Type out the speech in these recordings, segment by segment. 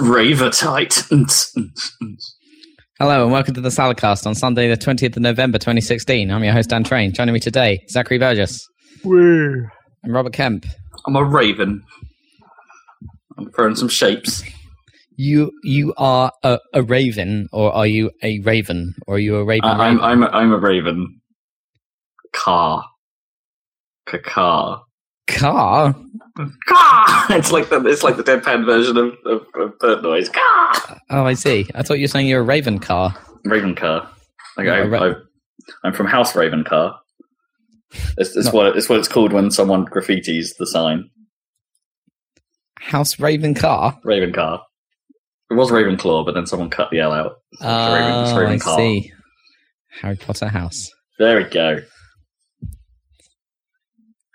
Ravertite. Hello and welcome to the Saladcast on Sunday, the 20th of November 2016. I'm your host, Dan Train. Joining me today, Zachary Burgess Woo. and Robert Kemp. I'm a raven. I'm throwing some shapes. You you are a, a raven, or are you a raven, or are you a raven? I, I'm raven? I'm a, I'm a raven. Car. Car. Car? Car. It's like the it's like the deadpan version of, of, of bird noise. Car. Oh, I see. I thought you were saying you're a raven car. Raven car. Like I, ra- I, I'm from House Raven car. It's, it's No. what it's what it's called when someone graffitis the sign. House raven car? Raven car. It was Ravenclaw, but then someone cut the L out. Oh, I Raven car. see. Harry Potter house. There we go.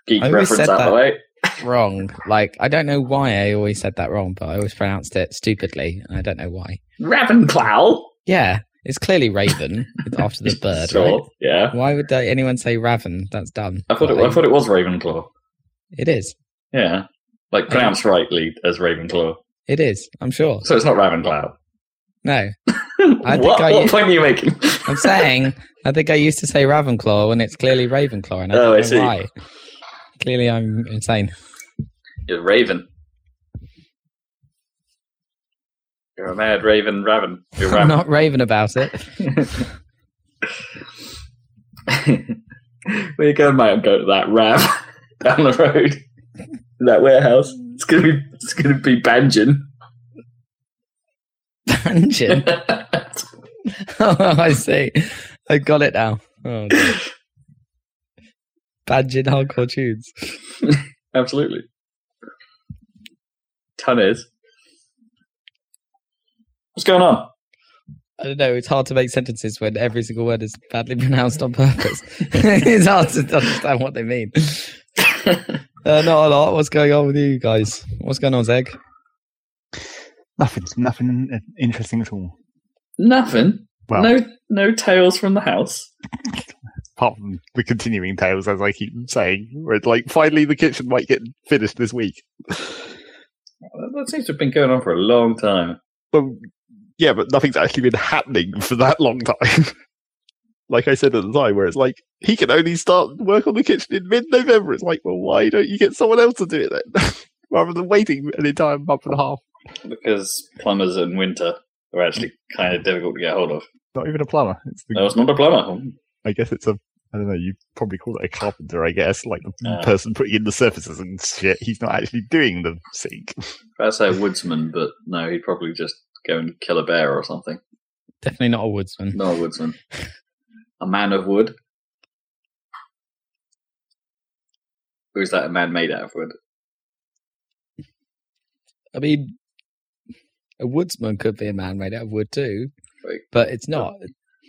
Geek I always reference said that. Wrong. Like, I don't know why I always said that wrong, but I always pronounced it stupidly, and I don't know why. Ravenclaw. Yeah, it's clearly raven after the bird, sure. right? Yeah. Why would uh, anyone say raven? That's dumb. I thought it. I thought it was Ravenclaw. it is. Yeah. Like pronounced rightly as Ravenclaw. It is. I'm sure. So it's not Ravenclaw. No, I think what, I- what point are you making? I'm saying. I think I used to say Ravenclaw when it's clearly Ravenclaw, and I Oh, I see. why. Clearly, I'm insane. You're Raven. You're a mad Raven Raven. You're I'm Raven. not raving about it. Where you going, mate? I'm going to that Rav down the road. That warehouse. It's gonna be it's gonna be Banjin. Tangent. oh, I see. I got it now. Oh, dear. Hardcore tunes. Absolutely. Ton is. What's going on? I don't know. It's hard to make sentences when every single word is badly pronounced on purpose. it's hard to understand what they mean. Uh, not a lot. What's going on with you guys? What's going on, Zeg? Nothing, nothing interesting at all. Nothing. Well, no no tales from the house. apart from the continuing tales, as I keep saying, where it's like finally the kitchen might get finished this week. That that seems to have been going on for a long time. Well, yeah, but nothing's actually been happening for that long time. like I said at the time, where it's like he can only start work on the kitchen in mid-November. It's like, well, why don't you get someone else to do it then, rather than waiting an entire month and a half? Because plumbers in winter are actually kind of difficult to get hold of. Not even a plumber. It's the, No, it's not a plumber. I guess it's a. I don't know. You probably call it a carpenter. I guess like the Ah. person putting in the surfaces and shit. He's not actually doing the sink. I'd say a woodsman, but no, he'd probably just go and kill a bear or something. Definitely not a woodsman. Not a woodsman. a man of wood. Or is that a man made out of wood? I mean, a woodsman could be a man made out of wood too, Like, but it's not.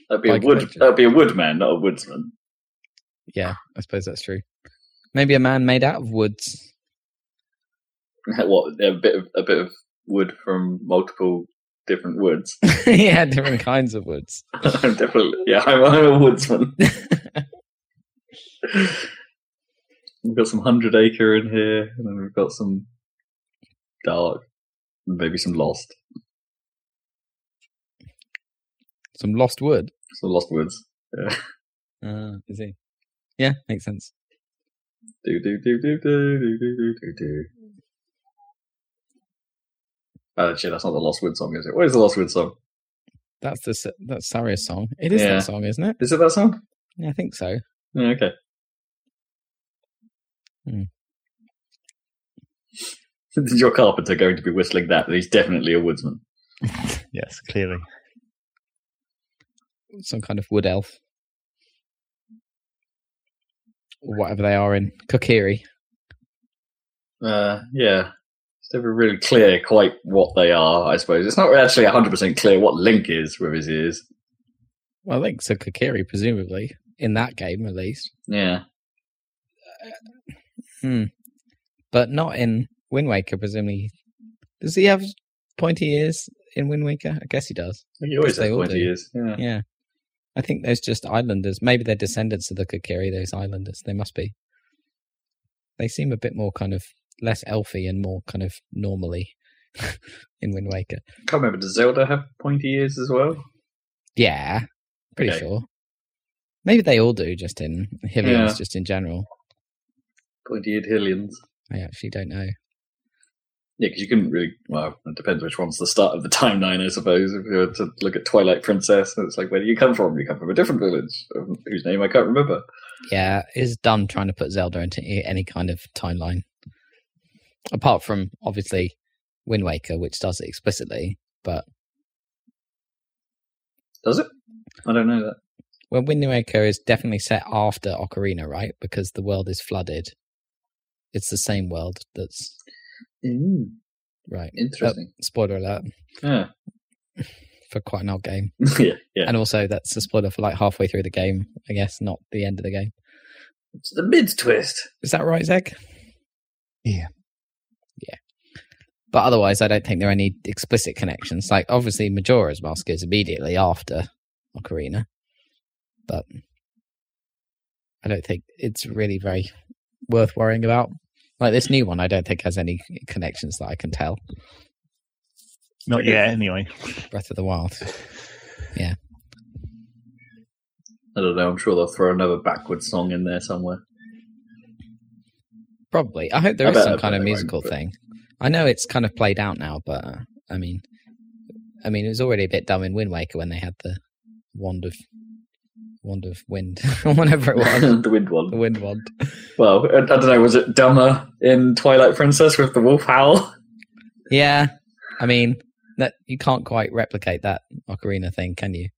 that'd be a wood. That'd be a woodman, not a woodsman. Yeah, I suppose that's true. Maybe a man made out of woods. what a bit of a bit of wood from multiple different woods. yeah, different kinds of woods. I'm definitely, yeah, I'm, I'm a woodsman. we've got some hundred acre in here, and then we've got some dark, maybe some lost, Some lost wood. some lost woods. Yeah. Ah, uh, is he? Yeah, makes sense. Do do do do do do do do do do. Oh shit, that's not the Lost Wood song, is it? What is the Lost Wood song? That's the that's Saria's song. It is Yeah. that song, isn't it? Is it that song? Yeah, I think so. Yeah, okay. Hmm. Is your carpenter going to be whistling that? He's definitely a woodsman. Yes, clearly. Some kind of wood elf. Or whatever they are in Kokiri. Uh, yeah. It's never really clear quite what they are, I suppose. It's not actually 100% clear what Link is with his ears. Well, Link's a so. Kokiri, presumably in that game at least, Yeah. hmm. but not in Wind Waker. Presumably, does he have pointy ears in Wind Waker? I guess he does. You always Yes, they have all 20 do. years. Yeah. Yeah. I think those just islanders. Maybe they're descendants of the Kokiri, those islanders. They must be. They seem a bit more kind of less elfy and more kind of normally in Wind Waker. can't remember. Does Zelda have pointy ears as well? Yeah, pretty Okay. sure. Maybe they all do, just in Hylians, Yeah. just in general. Pointy eared Hylians. I actually don't know. Yeah, because you couldn't really. Well, it depends which one's the start of the timeline, I suppose. If you were to look at Twilight Princess, it's like, where do you come from? You come from a different village, um, whose name I can't remember. Yeah, it's dumb trying to put Zelda into any kind of timeline. Apart from obviously Wind Waker, which does it explicitly. But Does it? I don't know that. well, Wind Waker is definitely set after Ocarina, right? Because the world is flooded. It's the same world that's mm. right. Oh, interesting. Spoiler alert Yeah. for quite an old game, yeah, yeah. and also that's a spoiler for like halfway through the game. I guess not the end of the game. It's the mid twist. Is that right, Zeg? Yeah. Yeah. But otherwise, I don't think there are any explicit connections. Like, obviously, Majora's Mask is immediately after Ocarina, but I don't think it's really very worth worrying about. Like this new one, I don't think has any connections that I can tell. Not yet, anyway. Breath of the Wild. Yeah. I don't know. I'm sure they'll throw another backwards song in there somewhere. Probably. I hope there I is some kind of they won't, musical but- thing. I know it's kind of played out now, but uh, I mean, I mean, it was already a bit dumb in Wind Waker when they had the wand of wand of wind, whatever it was, the wind one. the wind wand. Well, I, don't know. Was it dumber in Twilight Princess with the wolf howl? Yeah, I mean that you can't quite replicate that ocarina thing, can you?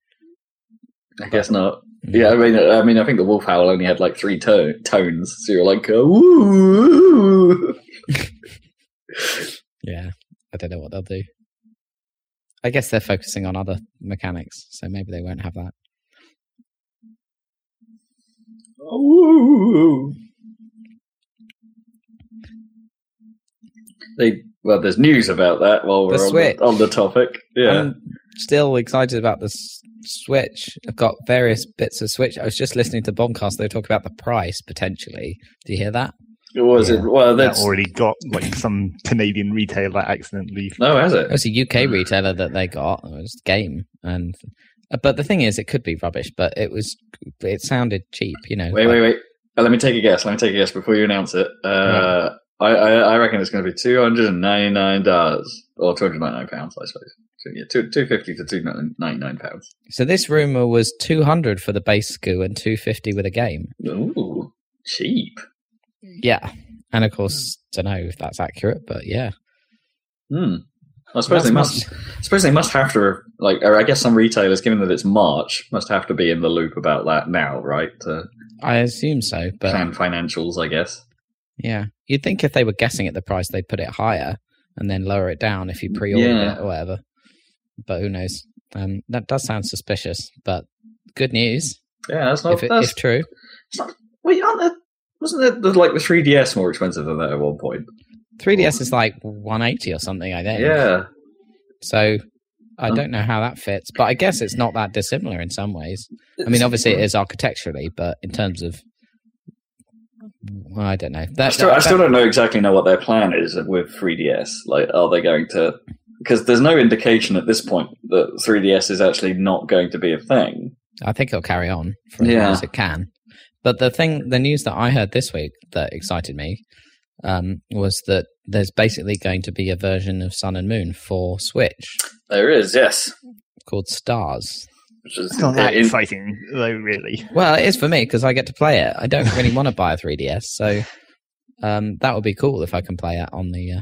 I guess not. Yeah, I mean, I mean, I think the wolf howl only had like three to- tones, so you're like, woo. Yeah, I don't know what they'll do. I guess they're focusing on other mechanics, so maybe they won't have that. They well, there's news about that while we're on Switch. the, on the topic. Yeah, I'm still excited about the Switch. I've got various bits of Switch. I was just listening to Bombcast. They talking about the price potentially. Do you hear that? Or was it? Well, That that's already got like some Canadian retailer accidentally. no, has It it? was a UK retailer that they got. It was game, and uh, but the thing is, it could be rubbish, but it was. It sounded cheap, you know. Wait, like- wait, wait. Uh, let me take a guess. Let me take a guess before you announce it. Uh, I, I, I reckon it's going to be two hundred and ninety nine dollars or two hundred ninety nine pounds. I suppose. So yeah, two two fifty to two ninety nine pounds. So this rumor was two hundred for the base SKU and two fifty with a game. Ooh, cheap. Yeah, and of course, don't know if that's accurate, but yeah. Hmm. I suppose That's they must. much- I suppose they must have to. Like, or I guess some retailers, given that it's March, must have to be in the loop about that now, right? To I assume so, but plan financials, I guess. yeah, you'd think if they were guessing at the price, they'd put it higher and then lower it down if you pre-order Yeah. it or whatever. But who knows? Um, that does sound suspicious, but good news Yeah, that's not. if, it, that's, if true. wait, aren't there? Wasn't there the, like the 3DS more expensive than that at one point? 3DS is like 180 or something, I think. Yeah. So I don't know how that fits, but I guess it's not that dissimilar in some ways. I mean, obviously it is architecturally, but in terms of, well, I don't know. I That, still, I that- still don't know exactly know what their plan is with 3DS. Like, are they going to? Because there's no indication at this point that 3DS is actually not going to be a thing. I think it'll carry on for as Yeah. long as it can. But the thing, the news that I heard this week that excited me um, was that there's basically going to be a version of Sun and Moon for Switch There is, yes. called Stars. Which is It's not that in- exciting, though, really. Well, it is for me because I get to play it. I don't really want to buy a 3DS, so um, that would be cool if I can play it on the. Uh,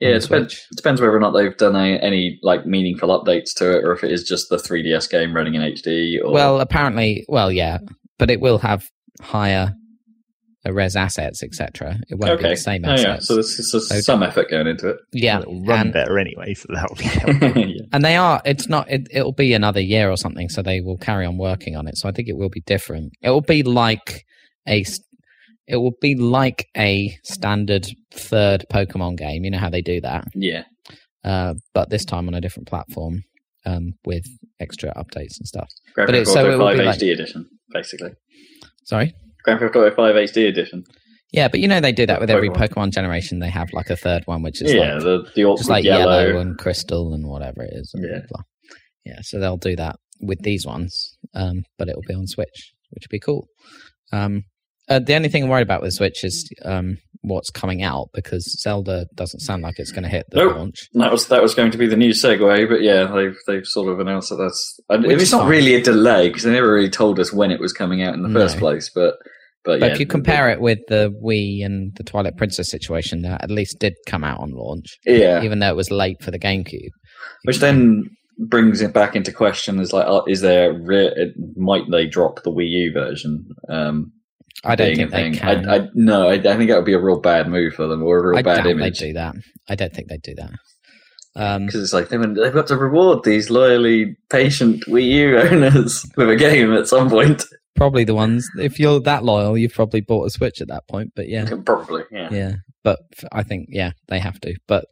yeah, it depends, it depends whether or not they've done a, any like meaningful updates to it, or if it is just the 3DS game running in HD. Or Well, apparently, well, yeah, but it will have higher res assets, etc. It won't be the same Oh, assets. yeah. So there's, there's So- some effort going into it. yeah, It'll run and, better anyway, so that'll be helpful. yeah. and they are. It's not. It, it'll be another year or something, so they will carry on working on it. So I think it will be different. It will be like a. It will be like a standard third Pokemon game. You know how they do that. yeah. uh, but this time on a different platform um, with extra updates and stuff. Grand But Theft it- so it will 5 be like- HD edition, basically. Sorry. Grand Theft Auto 5 HD edition. Yeah, but you know they do that with every Pokemon. Pokemon generation. They have like a third one, which is yeah, like the the just like yellow. yellow. and crystal and whatever it is. Yeah. blah. yeah. So they'll do that with these ones, um, but it will be on Switch, which would be cool. Um, uh, the only thing I'm worried about with Switch is um, what's coming out because Zelda doesn't sound like it's going to hit the Nope. launch. That was that was going to be the new segue, but yeah, they've they've sort of announced that that's. It's not fine. really a delay because they never really told us when it was coming out in the No. first place. But but, But yeah, if you compare it with the Wii and the Twilight Princess situation, that at least did come out on launch, yeah, even though it was late for the GameCube. which then brings it back into question: is like, uh, is there re- might they drop the Wii U version? Um, I don't think they can. I, I no, I, I think that would be a real bad move for them or a real I bad doubt they image. do that. I don't think they do that. Um, Because it's like they've, they've got to reward these loyally patient Wii U owners with a game at some point. probably the ones. If you're that loyal, you've probably bought a Switch at that point. But yeah, Probably, yeah. yeah. But I think yeah, they have to. But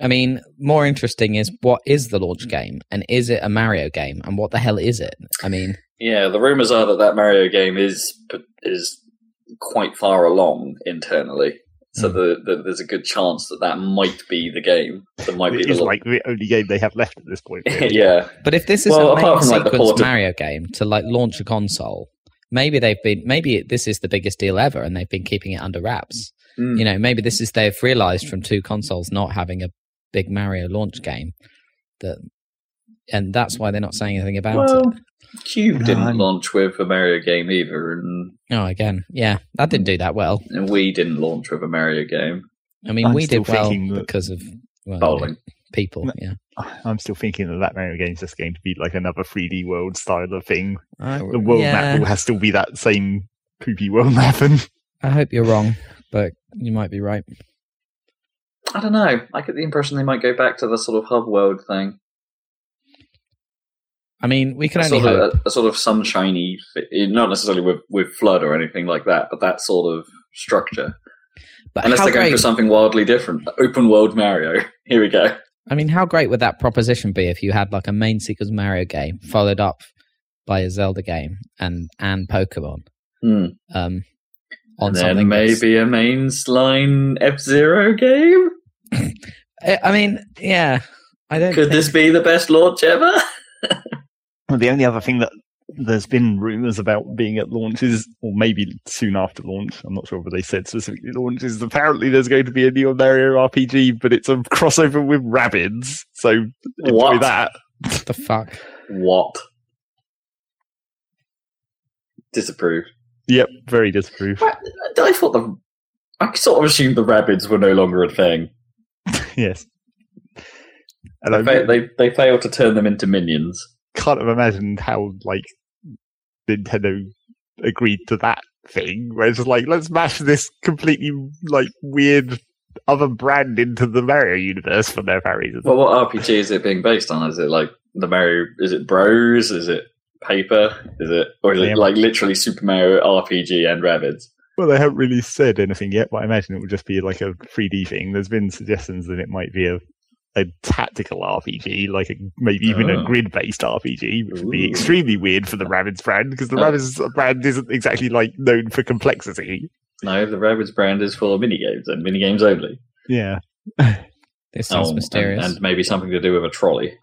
I mean, more interesting is what is the launch game, and is it a Mario game, and what the hell is it? I mean, Yeah, the rumors are that that Mario game is is quite far along internally. So Hmm. the, the, there's a good chance that that might be the game. That might be It the is lo- like the only game they have left at this point. really. yeah. but if this is Well, a main apart from, like, the sequence of- Mario game to like launch a console, maybe they've been maybe this is the biggest deal ever, and they've been keeping it under wraps. Mm. you know, maybe this is they've realized from two consoles not having a big Mario launch game that, and that's why they're not saying anything about well, it. Cube No, didn't I'm- launch with a Mario game either, and, Oh, again, yeah, that didn't do that well. and we didn't launch with a Mario game. I mean, I'm we did well because of well, Bowling. people. No. Yeah, I'm still thinking that that Mario game's just going to be like another 3D world style of thing. I, The world yeah, map will have still be that same poopy world map. And I hope you're wrong, but you might be right. I don't know. I get the impression they might go back to the sort of hub world thing. I mean, we can a only sort, hope. of, a, a sort of sunshiny, not necessarily with, with flood or anything like that, but that sort of structure. But Unless they're going great? for something wildly different, open world Mario. Here we go. I mean, how great would that proposition be if you had like a main sequence Mario game followed up by a Zelda game and and Pokemon? Hmm. Um, on And then that's- maybe a mainline F Zero game. I I mean, yeah. I don't. Could think, this be the best launch ever? the only other thing that there's been rumors about being at launches, or maybe soon after launch, I'm not sure whether they said specifically launch, is apparently there's going to be a new Mario RPG, but it's a crossover with Rabbids. So enjoy What? that. What the fuck? What? Disapprove. Yep, very disapprove. I thought the. I sort of assumed the rabbits were no longer a thing. yes. And I They, they they failed to turn them into minions. Can't have imagined how like Nintendo agreed to that thing. Where it's like, let's mash this completely like weird other brand into the Mario universe for no apparent reason. Well, what RPG is it being based on? Is it like the Mario? Is it Bros? Is it Paper? Is it or is it like literally Super Mario RPG and Rabbids? Well, they haven't really said anything yet, but I imagine it will just be like a 3D thing. There's been suggestions that it might be a a tactical RPG, like a, maybe even Oh. a grid-based RPG, which would be extremely weird for the Rabbids brand because the Oh. Rabbids brand isn't exactly like known for complexity. No, the Rabbids brand is full of minigames and minigames only. Yeah, This sounds Oh, and- mysterious. And, maybe something to do with a trolley.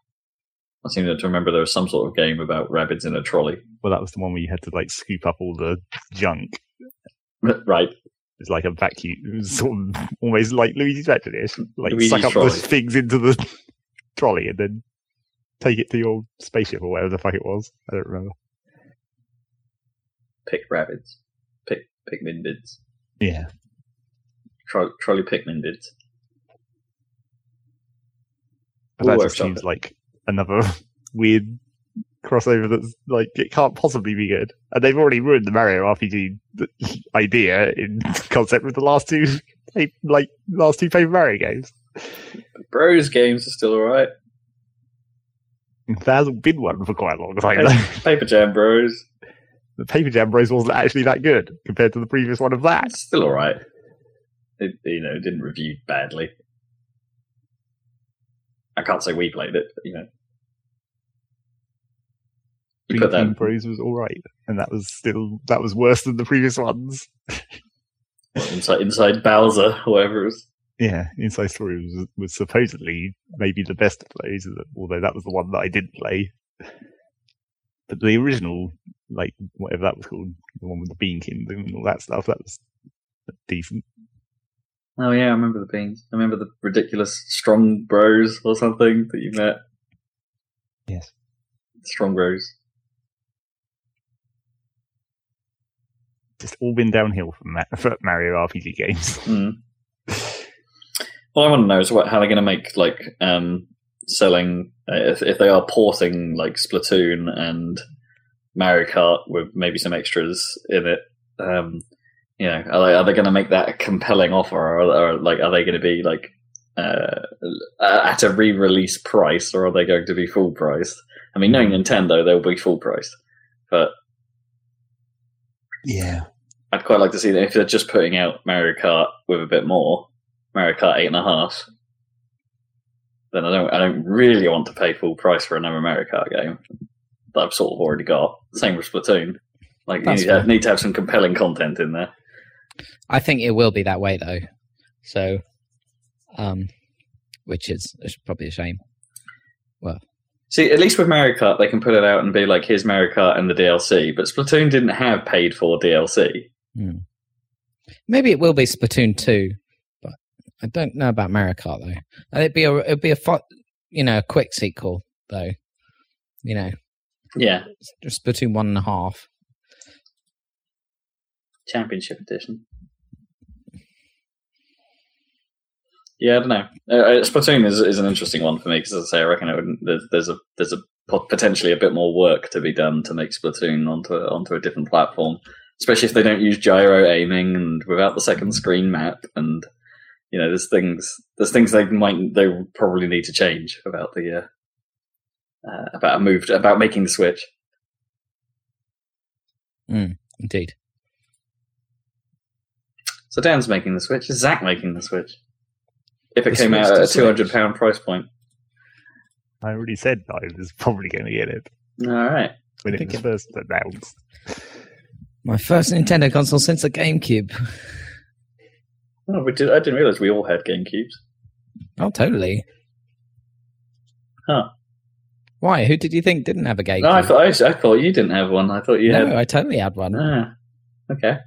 I seem to remember there was some sort of game about rabbits in a trolley. well, that was the one where you had to like scoop up all the junk. right. It's like a vacuum, sort of almost like Luigi's Mansion ish. Like Luigi's suck up trolley. the things into the trolley and then take it to your spaceship or whatever the fuck it was. I don't remember. Pick rabbits. Pick Pikmin bids. Yeah. Tro- trolley Pikmin bids. We'll that just seems it. like another weird crossover that's like it can't possibly be good. And they've already ruined the Mario RPG idea in concept with the last two like last two Paper Mario games. Bros games are still alright. There hasn't been one for quite a long time. though. Paper Jam Bros. the Paper Jam Bros wasn't actually that good compared to the previous one of that. It's still alright. It you know, it didn't review badly. I can't say we played it, but you know. You Dream put Team that. Bros was all right, and that was still that was worse than the previous ones. inside inside Bowser, or whatever it was. Yeah, Inside Story was, was supposedly maybe the best of those, although that was the one that I didn't play. But the original, like whatever that was called, the one with the Bean Kingdom and all that stuff, that was decent. Oh yeah, I remember the beans. I remember the ridiculous strong bros or something that you met. Yes. Strong bros. Just all been downhill from Ma- for Mario RPG games. Mm. All I want to know is what how they're going to make like um, selling uh, if if they are porting like Splatoon and Mario Kart with maybe some extras in it. Um, you know, are they, are they going to make that a compelling offer, or, or like are they going to be like uh, at a re-release price, or are they going to be full priced? I mean, knowing Nintendo, they'll be full priced, but Yeah. I'd quite like to see that if they're just putting out Mario Kart with a bit more, Mario Kart eight and a half, then I don't I don't really want to pay full price for another Mario Kart game that I've sort of already got. Same with Splatoon. Like you need to, have, need to have some compelling content in there. I think it will be that way though. So, um, which is is probably a shame. Well, See, at least with Mario Kart, they can put it out and be like, "Here's Mario Kart and the DLC." But Splatoon didn't have paid for DLC. Maybe it will be Splatoon two, but I don't know about Mario Kart though. It'd be a it'd be a you know a quick sequel though. You know, Yeah, just Splatoon one and a half. Championship Edition. Yeah, I don't know. Uh, uh, Splatoon is is an interesting one for me because, as I say, I reckon it would, there's there's a there's a potentially a bit more work to be done to make Splatoon onto onto a different platform, especially if they don't use gyro aiming and without the second screen map. And you know, there's things there's things they might they probably need to change about the uh, uh, about a move to, about making the switch. Indeed. So Dan's making the switch. Is Zach making the switch? If it The came out to at a Switch. two hundred pound price point. I already said I was probably going to get it All right. when I it think was it- first announced. My first Nintendo console since the GameCube. Oh, we did, I didn't realize we all had GameCubes. Oh, totally. Huh. Why? Who did you think didn't have a GameCube? No, I thought I, I thought you didn't have one. I thought you no, had. I totally had one. Ah, okay.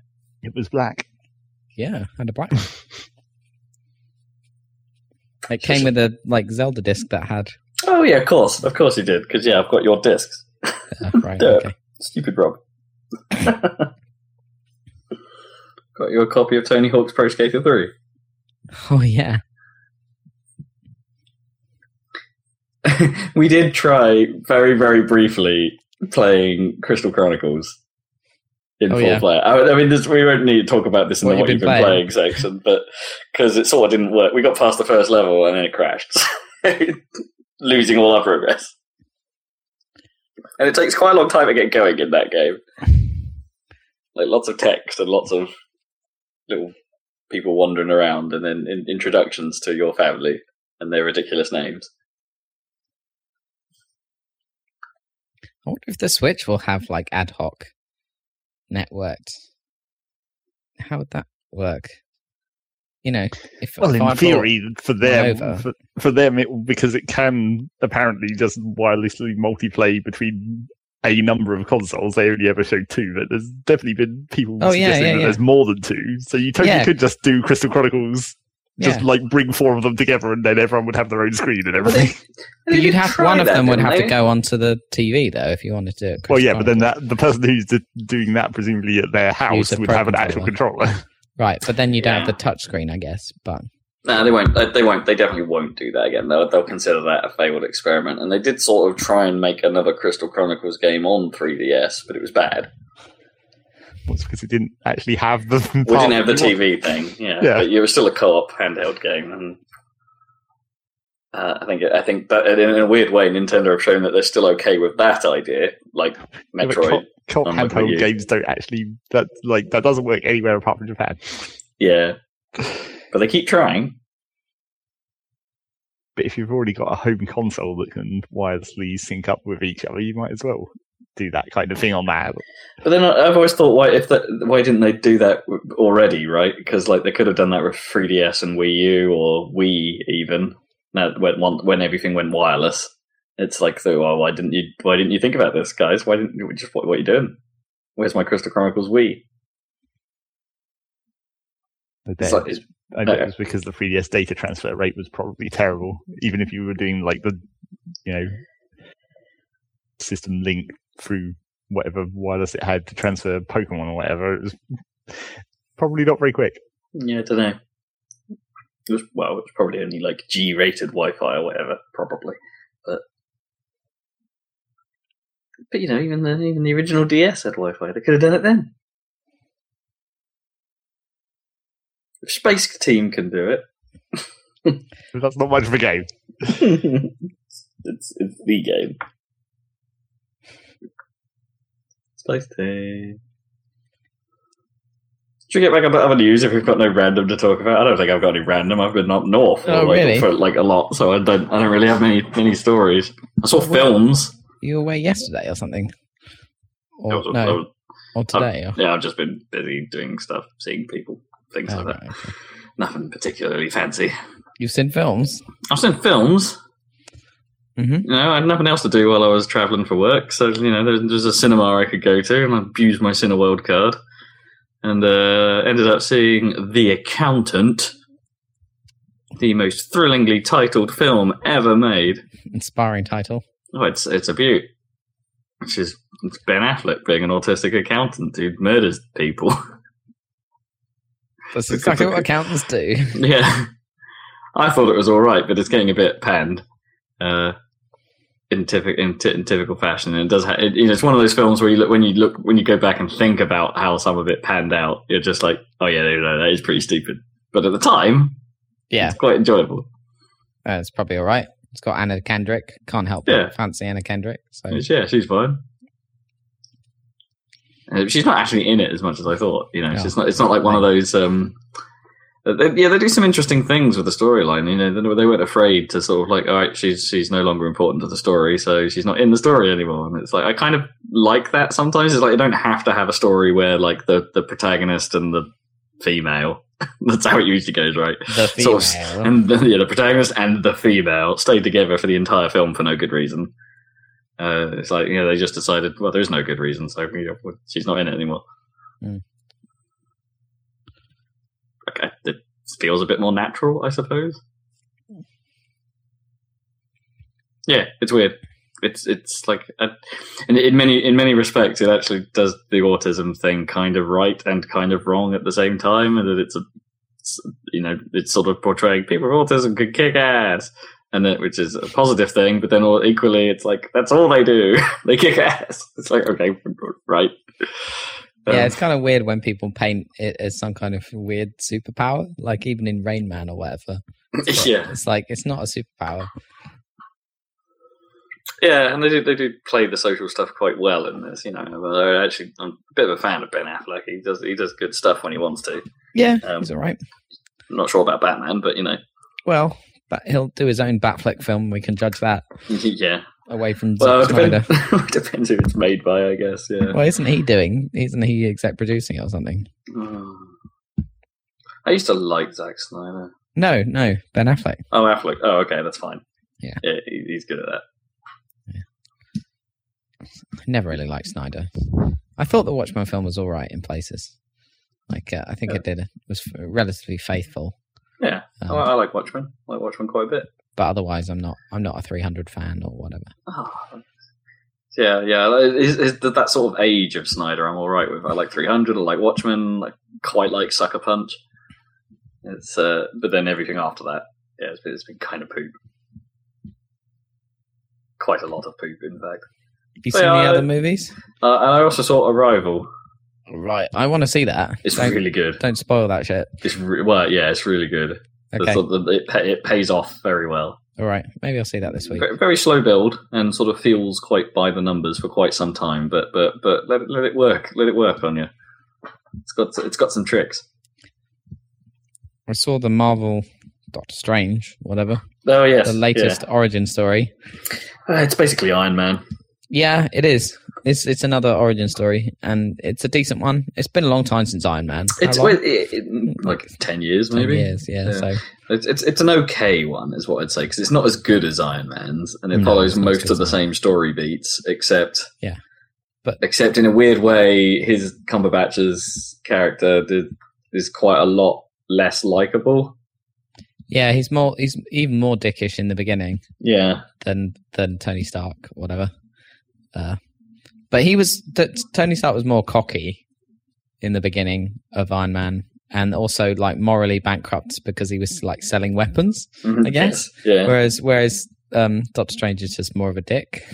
It was black. Yeah, and a black one. It came with a like Zelda disc that had. Oh yeah, of course, of course you did. Because yeah, I've got your discs. Uh, right. Okay. Stupid Rob. Got you a copy of Tony Hawk's Pro Skater Three. Oh yeah. we did try very, very briefly playing Crystal Chronicles in Oh, full yeah. player. I, I mean, this, we won't need to talk about this in What the what you've been been playing, playing. section, but because it sort of didn't work. We got past the first level and then it crashed, losing all our progress. And it takes quite a long time to get going in that game. Like lots of text and lots of little people wandering around, and then in, introductions to your family and their ridiculous names. I wonder if the Switch will have like ad hoc networked. How would that work? You know, if Well, if in bought- theory, for them, over. for, for them, it, because it can apparently just wirelessly multiplay between a number of consoles. They only ever showed two, but there's definitely been people Oh, suggesting yeah, that yeah. there's more than two. So you totally Yeah. could just do Crystal Chronicles, just yeah. like bring four of them together, and then everyone would have their own screen and everything. But you'd have one of them would have to go. go onto the TV though if you wanted to. do it well, yeah, but then that the person who's doing that presumably at their house would have an actual controller. right, but then you don't have Yeah. the touchscreen, I guess. But No, they won't. They- They won't. They definitely won't do that again. They'll, they'll consider that a failed experiment. And they did sort of try and make another Crystal Chronicles game on 3DS, but it was bad. Well, because it didn't actually have the. We didn't have the TV thing. Yeah, Yeah. but it was still a co-op handheld game, and uh, I think I think that in a weird way, Nintendo have shown that they're still okay with that idea, like Yeah, Metroid. Co- co- Wii handheld games don't actually that like that doesn't work anywhere apart from Japan. Yeah, but they keep trying. But if you've already got a home console that can wirelessly sync up with each other, you might as well do that kind of thing on that. But then I've always thought, why if that, why didn't they do that already? Right? Because like they could have done that with 3DS and Wii U or Wii even. Now when when everything went wireless, it's like, so well, why didn't you? Why didn't you think about this, guys? Why didn't you just what, what are you doing? Where's my Crystal Chronicles Wii? I It's bet, like, it was- it's, I bet okay. it was because the 3DS data transfer rate was probably terrible, even if you were doing like the, you know, system link through whatever wireless it had to transfer Pokemon or whatever. It was probably not very quick. yeah, I don't know. It was, well, it's probably only like G-rated Wi-Fi or whatever, probably. But but you know, even the even the original DS had Wi-Fi. They could have done it then. If Spaceteam can do it, That's not much of a game. it's it's the game. Spaceteam. Should we get back on to other news if we've got no random to talk about? I don't think I've got any random. I've been up north for, Oh, like, really? for like a lot, so I don't. I don't really have many many stories. I saw Well, films. You were away yesterday or something? Or, was- no, was- or today? Or, yeah, I've just been busy doing stuff, seeing people, things oh, like that. okay. Nothing particularly fancy. You've seen films? I've seen films. Mhm. You know, I had nothing else to do while I was traveling for work, so you know, there's, there's a cinema I could go to, and I abused my Cineworld card, and uh, ended up seeing The Accountant, the most thrillingly titled film ever made. Inspiring title. Oh, it's it's a beaut. Which is it's Ben Affleck being an autistic accountant who murders people. That's exactly what accountants do. Yeah, I thought it was all right, but it's getting a bit panned uh, in, typical in, ty- in typical fashion. And it does. Ha- it, you know, it's one of those films where you look when you look when you go back and think about how some of it panned out. You're just like, oh yeah, no, no, that is pretty stupid. But at the time, Yeah, it's quite enjoyable. uh, it's probably all right. It's got Anna Kendrick. Can't help Yeah. but fancy Anna Kendrick. So It's- yeah, she's fine. Uh, She's not actually in it as much as I thought. You know, it's No. just not. It's not like one of those. Um, they, yeah, they do some interesting things with the storyline. You know, they, they weren't afraid to sort of like, all right, she's she's no longer important to the story, so she's not in the story anymore. And it's like I kind of like that sometimes. It's like you don't have to have a story where like the the protagonist and the female. That's how it usually goes, right? the female. Sort of- and the, yeah, the protagonist and the female stayed together for the entire film for no good reason. Uh, it's like you know they just decided well there's no good reason so you know, she's not in it anymore. Hmm. Okay, it feels a bit more natural, I suppose. Yeah, it's weird. It's it's like uh, in, in many in many respects it actually does the autism thing kind of right and kind of wrong at the same time, and that it's a you know it's sort of portraying people with autism can kick ass, and that which is a positive thing, but then all, equally it's like that's all they do they kick ass. It's like okay, right. Yeah, Um, it's kind of weird when people paint it as some kind of weird superpower, like even in Rain Man or whatever. yeah, It's like it's not a superpower. yeah, and they do they do play the social stuff quite well in this. You know, Although actually I'm a bit of a fan of Ben Affleck. He does he does good stuff when he wants to. Yeah, Um, he's all right. I'm not sure about Batman, but you know, Well, but he'll do his own Batfleck film. We can judge that yeah. Away from Well, Snyder. depends, depends who it's made by, I guess. Yeah. Well, isn't he doing? Isn't he exec producing it or something? Mm. I used to like Zack Snyder. No, no, Ben Affleck. Oh, Affleck. Oh, okay, that's fine. Yeah. he- he's good at that. I never really liked Snyder. I thought the Watchmen film was all right in places. Like uh, I think Yeah. it did. It was relatively faithful. Yeah, Um, I, I like Watchmen. I like Watchmen quite a bit. But otherwise, I'm not. I'm not a 300 fan or whatever. Oh. Yeah, yeah. Is, is that sort of age of Snyder? I'm all right with. I like 300. I like Watchmen. Like quite like Sucker Punch. It's uh, but then everything after that, yeah, it's been, it's been kind of poop. Quite a lot of poop, in fact. Have you Well, seen the uh, other movies? Uh, and I also saw Arrival. Right, I want to see that. It's don't, really good. don't spoil that shit. It's re- well, yeah, it's really good. Okay, sort of- it, it pays off very well. all right. Maybe I'll see that this week. Very, slow build and sort of feels quite by the numbers for quite some time, but but but let it let it work. Let it work on you. It's got it's got some tricks. I saw the Marvel Doctor Strange, whatever. Oh yes, the latest origin story. Uh, it's basically Iron Man. Yeah, it is. It's it's another origin story, and it's a decent one. It's been a long time since Iron Man. How It's well, it, it, like ten years, Ten maybe. years, yeah. Yeah. So It's, it's it's an okay one, is what I'd say, because it's not as good as Iron Man's, and it No, follows it's not as most of the same story beats, except Yeah. But- except in a weird way, his Cumberbatch's character did, is quite a lot less likable. yeah, he's more he's even more dickish in the beginning Yeah, than than Tony Stark, whatever. Uh, but he was t- Tony Stark was more cocky in the beginning of Iron Man, and also like morally bankrupt because he was like selling weapons. Mhm. I guess. Yeah, Whereas whereas um, Doctor Strange is just more of a dick.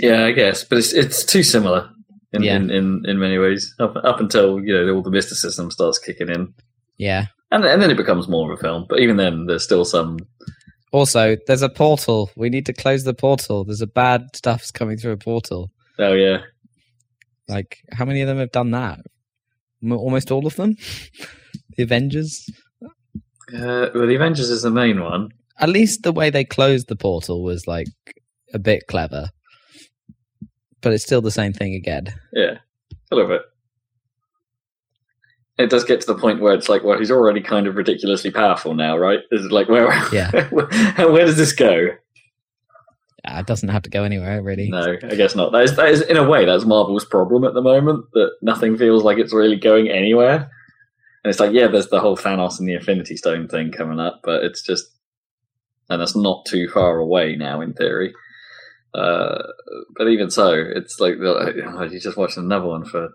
yeah, I guess, but it's it's too similar in Yeah. in, in, in many ways. Up up until you know all the mysticism starts kicking in, Yeah. and and then it becomes more of a film. But even then, there's still some. Also, there's a portal. We need to close the portal. There's a bad stuff's coming through a portal. Oh yeah, Like, how many of them have done that? Almost all of them. the Avengers. uh, well, the Avengers is the main one. At least the way they closed the portal was like a bit clever. But it's still the same thing again. Yeah, a little bit. It does get to the point where it's like, well, he's already kind of ridiculously powerful now, right? This is like where? Yeah. where does this go? Ah, It doesn't have to go anywhere, really. No, I guess not. That is, that is, in a way, that's Marvel's problem at the moment. That nothing feels like it's really going anywhere. And it's like, yeah, there's the whole Thanos and the Infinity Stone thing coming up, but it's just, and that's not too far away now in theory. Uh, but even so, it's like oh, you just watched another one for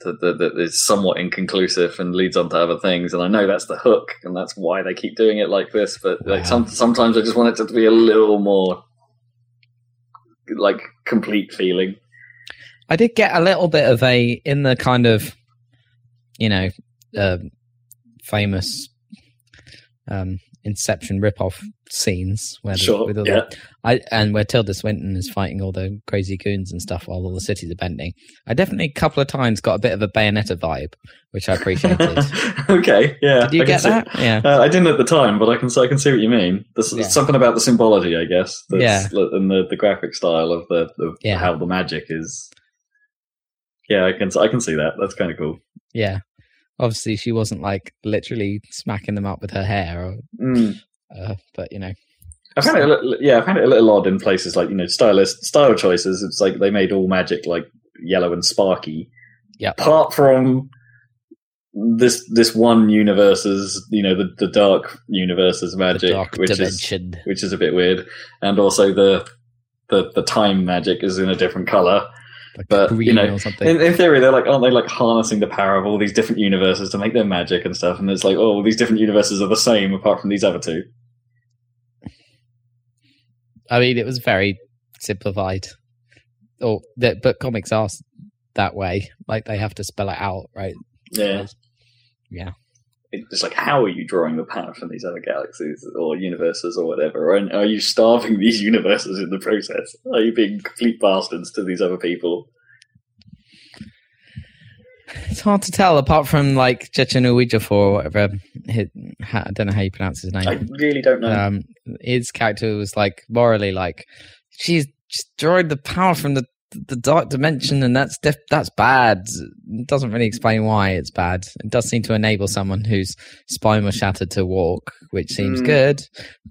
that is somewhat inconclusive and leads on to other things. And I know that's the hook, and that's why they keep doing it like this. But like some, sometimes I just want it to be a little more like complete feeling. I did get a little bit of a in the kind of, you know, um famous um, Inception rip-off scenes where the, Sure, with all yeah. the, I and where Tilda Swinton is fighting all the crazy goons and stuff while all the cities are bending. I definitely a couple of times got a bit of a Bayonetta vibe, which I appreciated. okay, yeah. Did you I get see- that? Yeah. Uh, I didn't at the time, but I can I can see what you mean. There's Yeah. something about the symbology, I guess. Yeah. and the, the graphic style of the of Yeah. how the magic is. Yeah, I can I can see that. That's kind of cool. Yeah. Obviously, she wasn't like literally smacking them up with her hair, or, Mm. uh, but you know, I found it, a little, yeah, I found it a little odd in places like you know stylist style choices. It's like they made all magic like yellow and sparky. Yeah. Apart from this this one universe's you know the, the dark universe's magic, dark which is which is a bit weird, and also the the the time magic is in a different color. like but, you know, or something. In, in theory, they're like, aren't they like harnessing the power of all these different universes to make their magic and stuff? And it's like, oh, these different universes are the same apart from these other two. I mean, it was very simplified. Or that, but comics are that way. Like they have to spell it out, right? Yeah. Yeah. It's like, how are you drawing the power from these other galaxies or universes or whatever? And are you starving these universes in the process? Are you being complete bastards to these other people? It's hard to tell, apart from like Chechenuijafor or whatever. I don't know how you pronounce his name. I really don't know. um, his character was like morally like she's destroyed the power from the the dark dimension, and that's def- that's bad. It doesn't really explain why it's bad. It does seem to enable someone whose spine was shattered to walk, which seems Mm. good.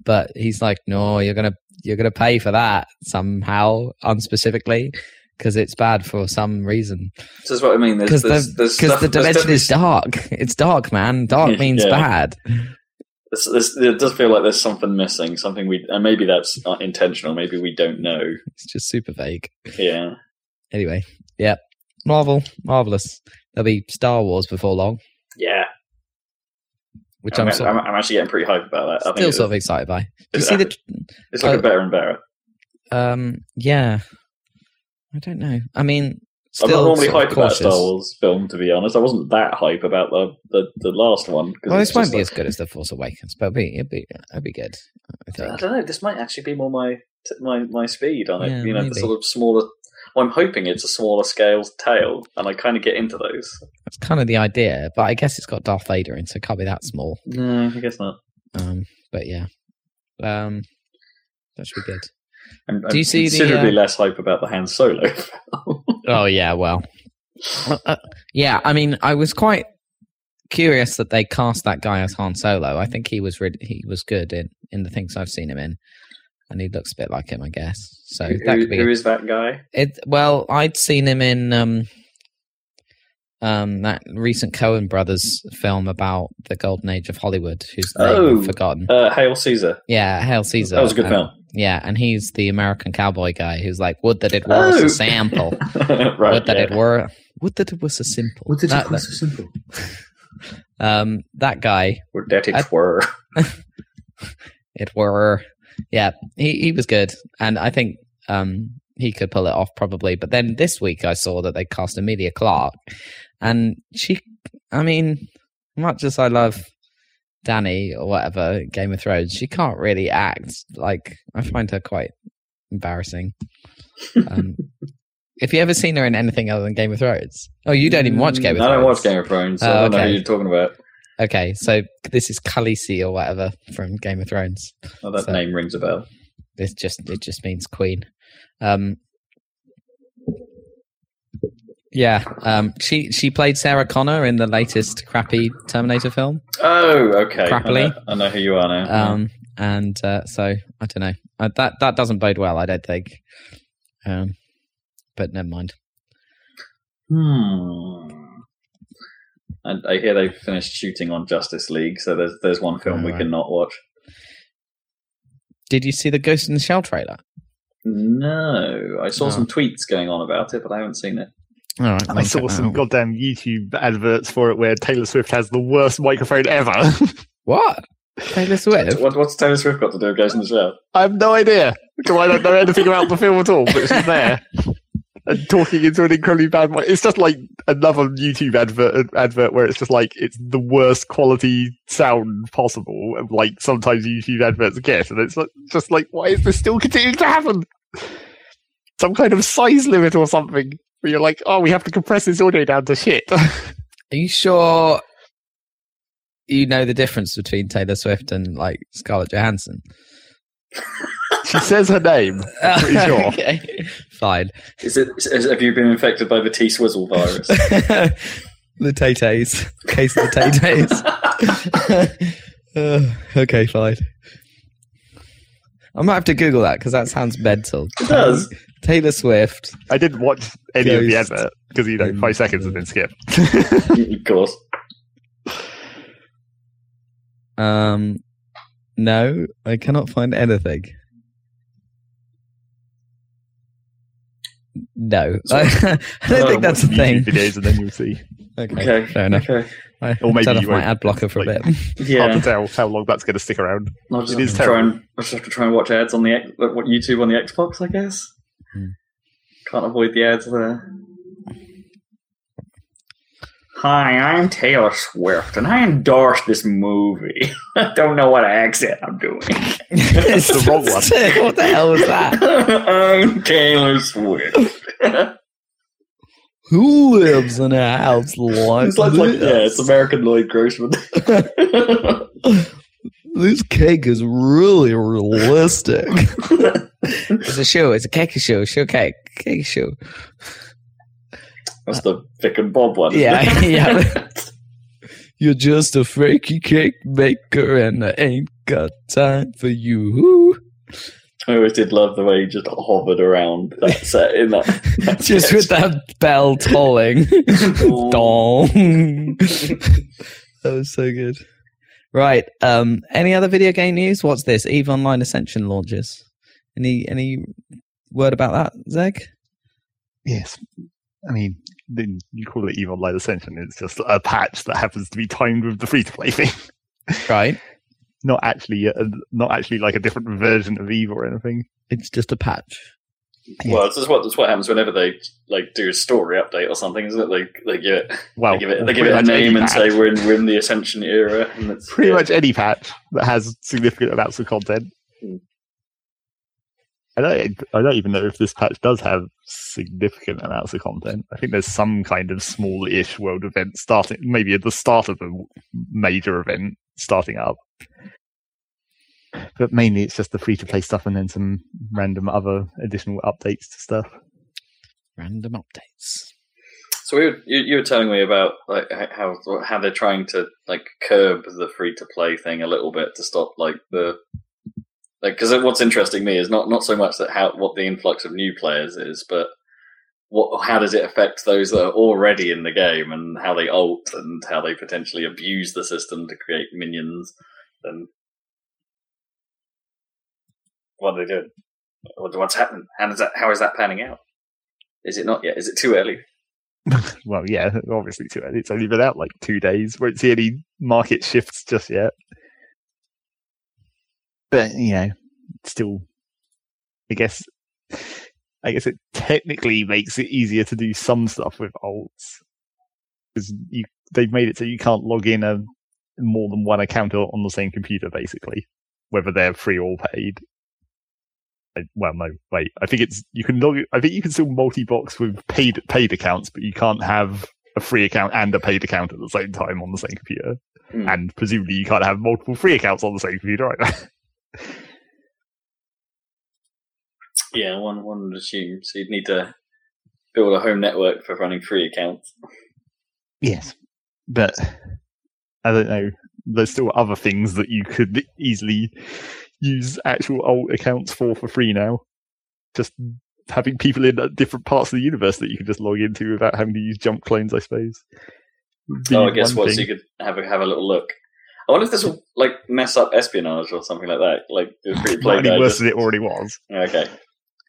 But he's like, no, you're gonna you're gonna pay for that somehow, unspecifically. Because it's bad for some reason. this is what I mean. Because there's, the, there's 'cause stuff- the dimension is dark. It's dark, man. Dark means Yeah. bad. There's, there's, it does feel like there's something missing, something we, and maybe that's not intentional. Maybe we don't know. It's just super vague. Yeah, Anyway, yeah, Marvel, marvelous. There'll be Star Wars before long, yeah. which I'm, I'm, sort I'm, I'm actually getting pretty hyped about that. I think still sort of excited by. Do you see the? it's looking uh, better and better. Um, yeah, I don't know. I mean, I'm not normally hyped about. Star Wars film, to be honest. I wasn't that hype about the the, the last one. Well, this won't be like- as good as the Force Awakens, but it'll be it'll be it'll be good. I I don't know. This might actually be more my my my speed on it. Yeah, you know, maybe. the sort of smaller. Well, I'm hoping it's a smaller scale tale, and I kind of get into those. That's kind of the idea, but I guess it's got Darth Vader in, so it can't be that small. No, I guess not. Um, but yeah, Um, that should be good. I'm, Do you see the, considerably uh, less hype about the Han Solo. film. Oh yeah, well, Uh, uh, yeah. I mean, I was quite curious that they cast that guy as Han Solo. I think he was really, he was good in in the things I've seen him in, and he looks a bit like him, I guess. So Who- that could be who is that guy? It well, I'd seen him in um um that recent Coen brothers film about the golden age of Hollywood, whose name Oh. I've forgotten. Uh, Hail Caesar. Yeah, Hail Caesar. That was a good Um, film. Yeah, and he's the American cowboy guy who's like, "Would that it were Oh. a sample. right. Would that yeah. it were. Would that it was a simple. Would that- that- it was a simple? um, that guy. Would that it I- were? It were. Yeah, he he was good, and I think um he could pull it off probably. But then this week I saw that they cast Emilia Clarke, and she. I mean, much as I love Danny or whatever Game of Thrones, she can't really act. Like I find her quite embarrassing. Um, if you ever seen her in anything other than Game of Thrones? Oh, you don't even watch Game of Mm, I Thrones. don't watch Game of Thrones, so Oh, I don't know okay. who you're talking about. Okay, so this is Khaleesi or whatever from Game of Thrones. Oh, that So- name rings a bell. It just it just means queen. Um, yeah, um, she she played Sarah Connor in the latest crappy Terminator film. Oh, okay. I Crappily. know, I know who you are now. Um, and uh, so I don't know. Uh, that that doesn't bode well. I don't think. Um, but never mind. Hmm. And I hear they've finished shooting on Justice League, so there's there's one film we Alright. cannot watch. Did you see the Ghost in the Shell trailer? No, I saw No. some tweets going on about it, but I haven't seen it. All right, I saw some goddamn YouTube adverts for it where Taylor Swift has the worst microphone ever. What? Taylor Swift? What, what's Taylor Swift got to do with Ghost in the Shell? I have no idea because I don't know anything about the film at all. But she's there and talking into an incredibly bad. mic- It's just like another YouTube advert advert where it's just like it's the worst quality sound possible. Like sometimes YouTube adverts get, and it's like, just like why is this still continuing to happen? Some kind of size limit or something. Where you're like, oh, we have to compress this audio down to shit. Are you sure you know the difference between Taylor Swift and like Scarlett Johansson? she says her name. I'm pretty sure. okay, fine. Is it? Is, have you been infected by the T Swizzle virus? the Tay Tays. Case of the Tay Tays. Uh, okay, fine. I might have to Google that because that sounds mental. It does. Taylor Swift. I didn't watch any of the Ghost. advert because you know in five seconds and then skip. of course. Um, no, I cannot find anything. No, I, I don't think that's a Watch thing. YouTube videos and then you'll see. Okay, Okay. fair enough. Okay. I Or maybe turn off you my won't. ad blocker for a Like- bit. Hard Yeah. to tell how long that's going to stick around. I'll just, It have is to try terrible. and, I'll just have to try and watch ads on the X- like, what YouTube on the Xbox, I guess. Can't avoid the ads there. Hi, I'm Taylor Swift, and I endorse this movie. I don't know what accent I'm doing. it's the wrong one. what the hell was that? I'm Taylor Swift. Who lives in a house like it's like, like yeah, it's? American Lloyd Grossman. this cake is really realistic. It's a show. It's a cake show. Show cake. Cake show. That's the Vic and Bob one. Yeah, yeah. You're just a freaky cake maker, and I ain't got time for you. I always did love the way he just hovered around that set in that. that Just with that bell tolling. Dong. that was so good. Right. Um. Any other video game news? What's this? Eve Online Ascension launches. Any any word about that, Zeg? Yes. I mean, then you call it EVE Online Ascension. It's just a patch that happens to be timed with the free to play thing. Right. Not actually, a, not actually like a different version of EVE or anything. It's just a patch. Well, this is what that's what happens whenever they like do a story update or something, isn't it? They they give it Well, they give it they give it a name and say we're in we're in the Ascension era, and it's pretty yeah. much any patch that has significant amounts of content. I don't, I don't even know if this patch does have significant amounts of content. I think there's some kind of small-ish world event starting, maybe at the start of a major event starting up. but mainly it's just the free to play stuff and then some random other additional updates to stuff. Random updates. So we were, you, you were telling me about like how how they're trying to like curb the free to play thing a little bit to stop like the like because what's interesting me is not not so much that how what the influx of new players is, but what how does it affect those that are already in the game and how they alt and how they potentially abuse the system to create minions and what are they doing? What's happened? How does that? How is that panning out? Is it not yet? Is it too early? well, yeah, obviously too early. It's only been out like two days. Won't see any market shifts just yet. But you know, still, I guess, I guess it technically makes it easier to do some stuff with alts because you they've made it so you can't log in a more than one account on the same computer, basically, whether they're free or paid. I- Well, no, wait. I think it's you can log. I think you can still multi-box with paid paid accounts, but you can't have a free account and a paid account at the same time on the same computer. Hmm. And presumably, you can't have multiple free accounts on the same computer either. Yeah, one one would assume. So you'd need to build a home network for running free accounts. yes, but I don't know. There's still other things that you could easily use actual alt accounts for for free now. Just having people in different parts of the universe that you can just log into without having to use jump clones, I suppose. Oh, I guess what? So you could have a have a little look. I wonder if this will like mess up espionage or something like that. Like free play Might be worse than it already was. Okay.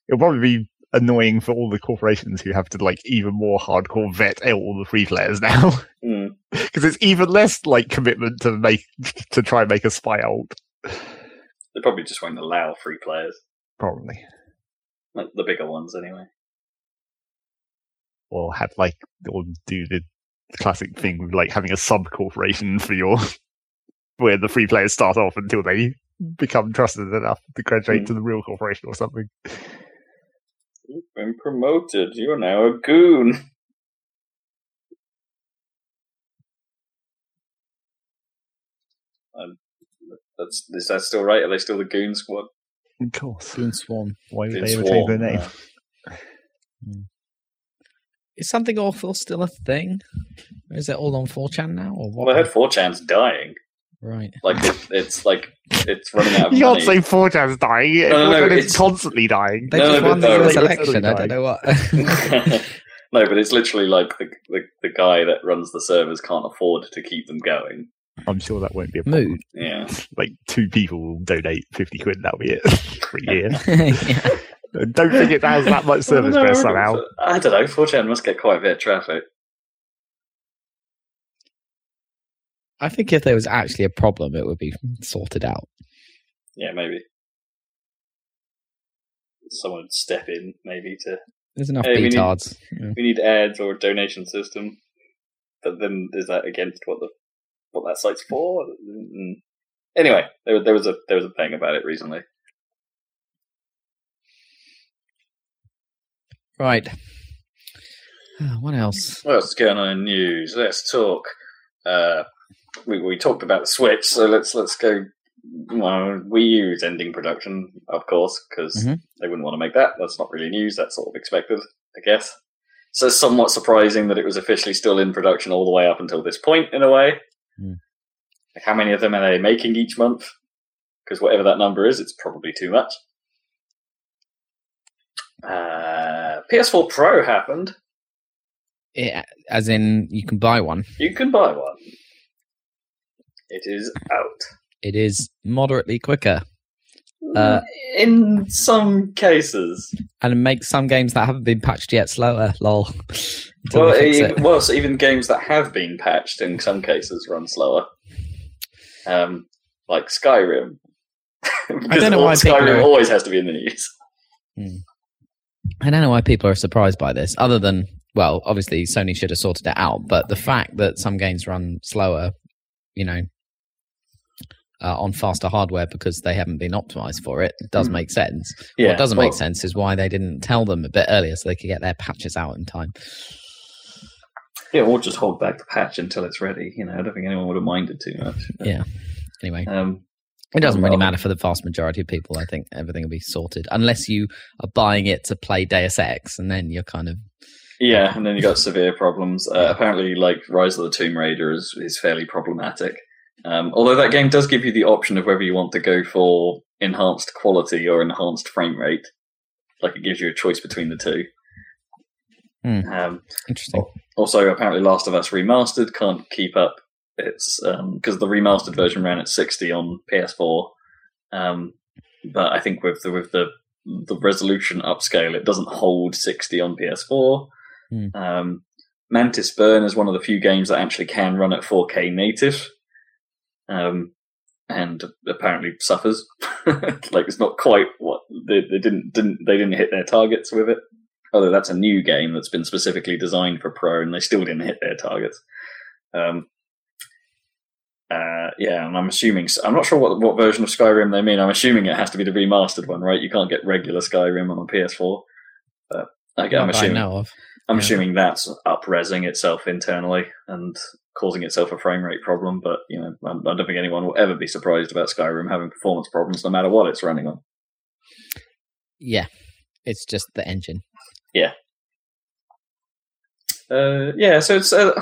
It'll probably be annoying for all the corporations who have to like even more hardcore vet all the free players now Hmm. because it's even less like commitment to make to try and make a spy alt. They probably just won't allow free players, Probably. like the bigger ones anyway. or have like or do the classic thing with like having a sub corporation for your where the free players start off until they become trusted enough to graduate Hmm. to the real corporation or something. You've been promoted. You're now a goon. Um, that's is that still right? Are they still the goon squad? Of course. Goon Swarm. Why would Goon they ever change their name? uh, Is something awful still a thing? Or is it all on 4chan now? Or what? Well, I heard 4chan's dying. Right. Like it, it's like it's running out of You money. can't say 4chan's dying. No, no, no, 4chan it's- constantly dying. They No, just but won the no, US election. I don't know what. no, but it's literally like the, the the guy that runs the servers can't afford to keep them going. I'm sure that won't be a problem. Mood. Yeah. Like two people will donate 50 quid, that'll be it for a year. yeah. Don't think it has that much service I don't press know, somehow. I don't know. 4chan must get quite a bit of traffic. I think if there was actually a problem, it would be sorted out. Yeah, maybe. Someone would step in, maybe to There's enough Hey, we need- Yeah. we need ads or a donation system. But then is that against what the what that site's for? Anyway, there, there was a there was a thing about it recently. Right. Uh, What else? What else is going on in news? Let's talk. Uh, we we talked about the Switch, so let's let's go. Well, Wii U is ending production, of course, because Mhm. they wouldn't want to make that. That's not really news. That's sort of expected, I guess. So it's somewhat surprising that it was officially still in production all the way up until this point, in a way. Hmm. Like, how many of them are they making each month? Because whatever that number is, it's probably too much. Uh, PS4 Pro happened. Yeah, as in, you can buy one. You can buy one. It is out. It is moderately quicker Uh, in some cases. and it makes some games that haven't been patched yet slower. Lol. Until Well, they even, it. well, so even games that have been patched in some cases run slower. Um, like Skyrim. Because don't know why Skyrim are- always has to be in the news. I don't know why people are surprised by this, other than, well, obviously Sony should have sorted it out, but the fact that some games run slower, you know, uh, on faster hardware because they haven't been optimized for it does Hmm. make sense. Yeah, what doesn't well, make sense is why they didn't tell them a bit earlier so they could get their patches out in time. Yeah, or just hold back the patch until it's ready. You know, I don't think anyone would have minded too much. Yeah. Anyway, Um, It doesn't really matter for the vast majority of people. I think everything will be sorted unless you are buying it to play Deus Ex, and then you're kind of Yeah, and then you've got severe problems. Uh, apparently, like Rise of the Tomb Raider is is fairly problematic. Um, although that game does give you the option of whether you want to go for enhanced quality or enhanced frame rate. Like it gives you a choice between the two. Hmm. Um, interesting. also, apparently, Last of Us Remastered can't keep up. It's because the remastered version ran at 60 on PS4, um, but I think with the with the the resolution upscale, it doesn't hold 60 on PS4. Hmm. Um, Mantis Burn is one of the few games that actually can run at 4K native, um, and apparently suffers. like it's not quite what they, they didn't didn't they didn't hit their targets with it. Although that's a new game that's been specifically designed for Pro, and they still didn't hit their targets. Um, uh, yeah, and I'm assuming I'm not sure what what version of Skyrim they mean. I'm assuming it has to be the remastered one, right? You can't get regular Skyrim on a PS4. But I'm Not that I assuming know of. I'm yeah. assuming that's up-resing itself internally and causing itself a frame rate problem. But you know, I, I don't think anyone will ever be surprised about Skyrim having performance problems, no matter what it's running on. Yeah, it's just the engine. Yeah. Uh, yeah, so it's. Uh,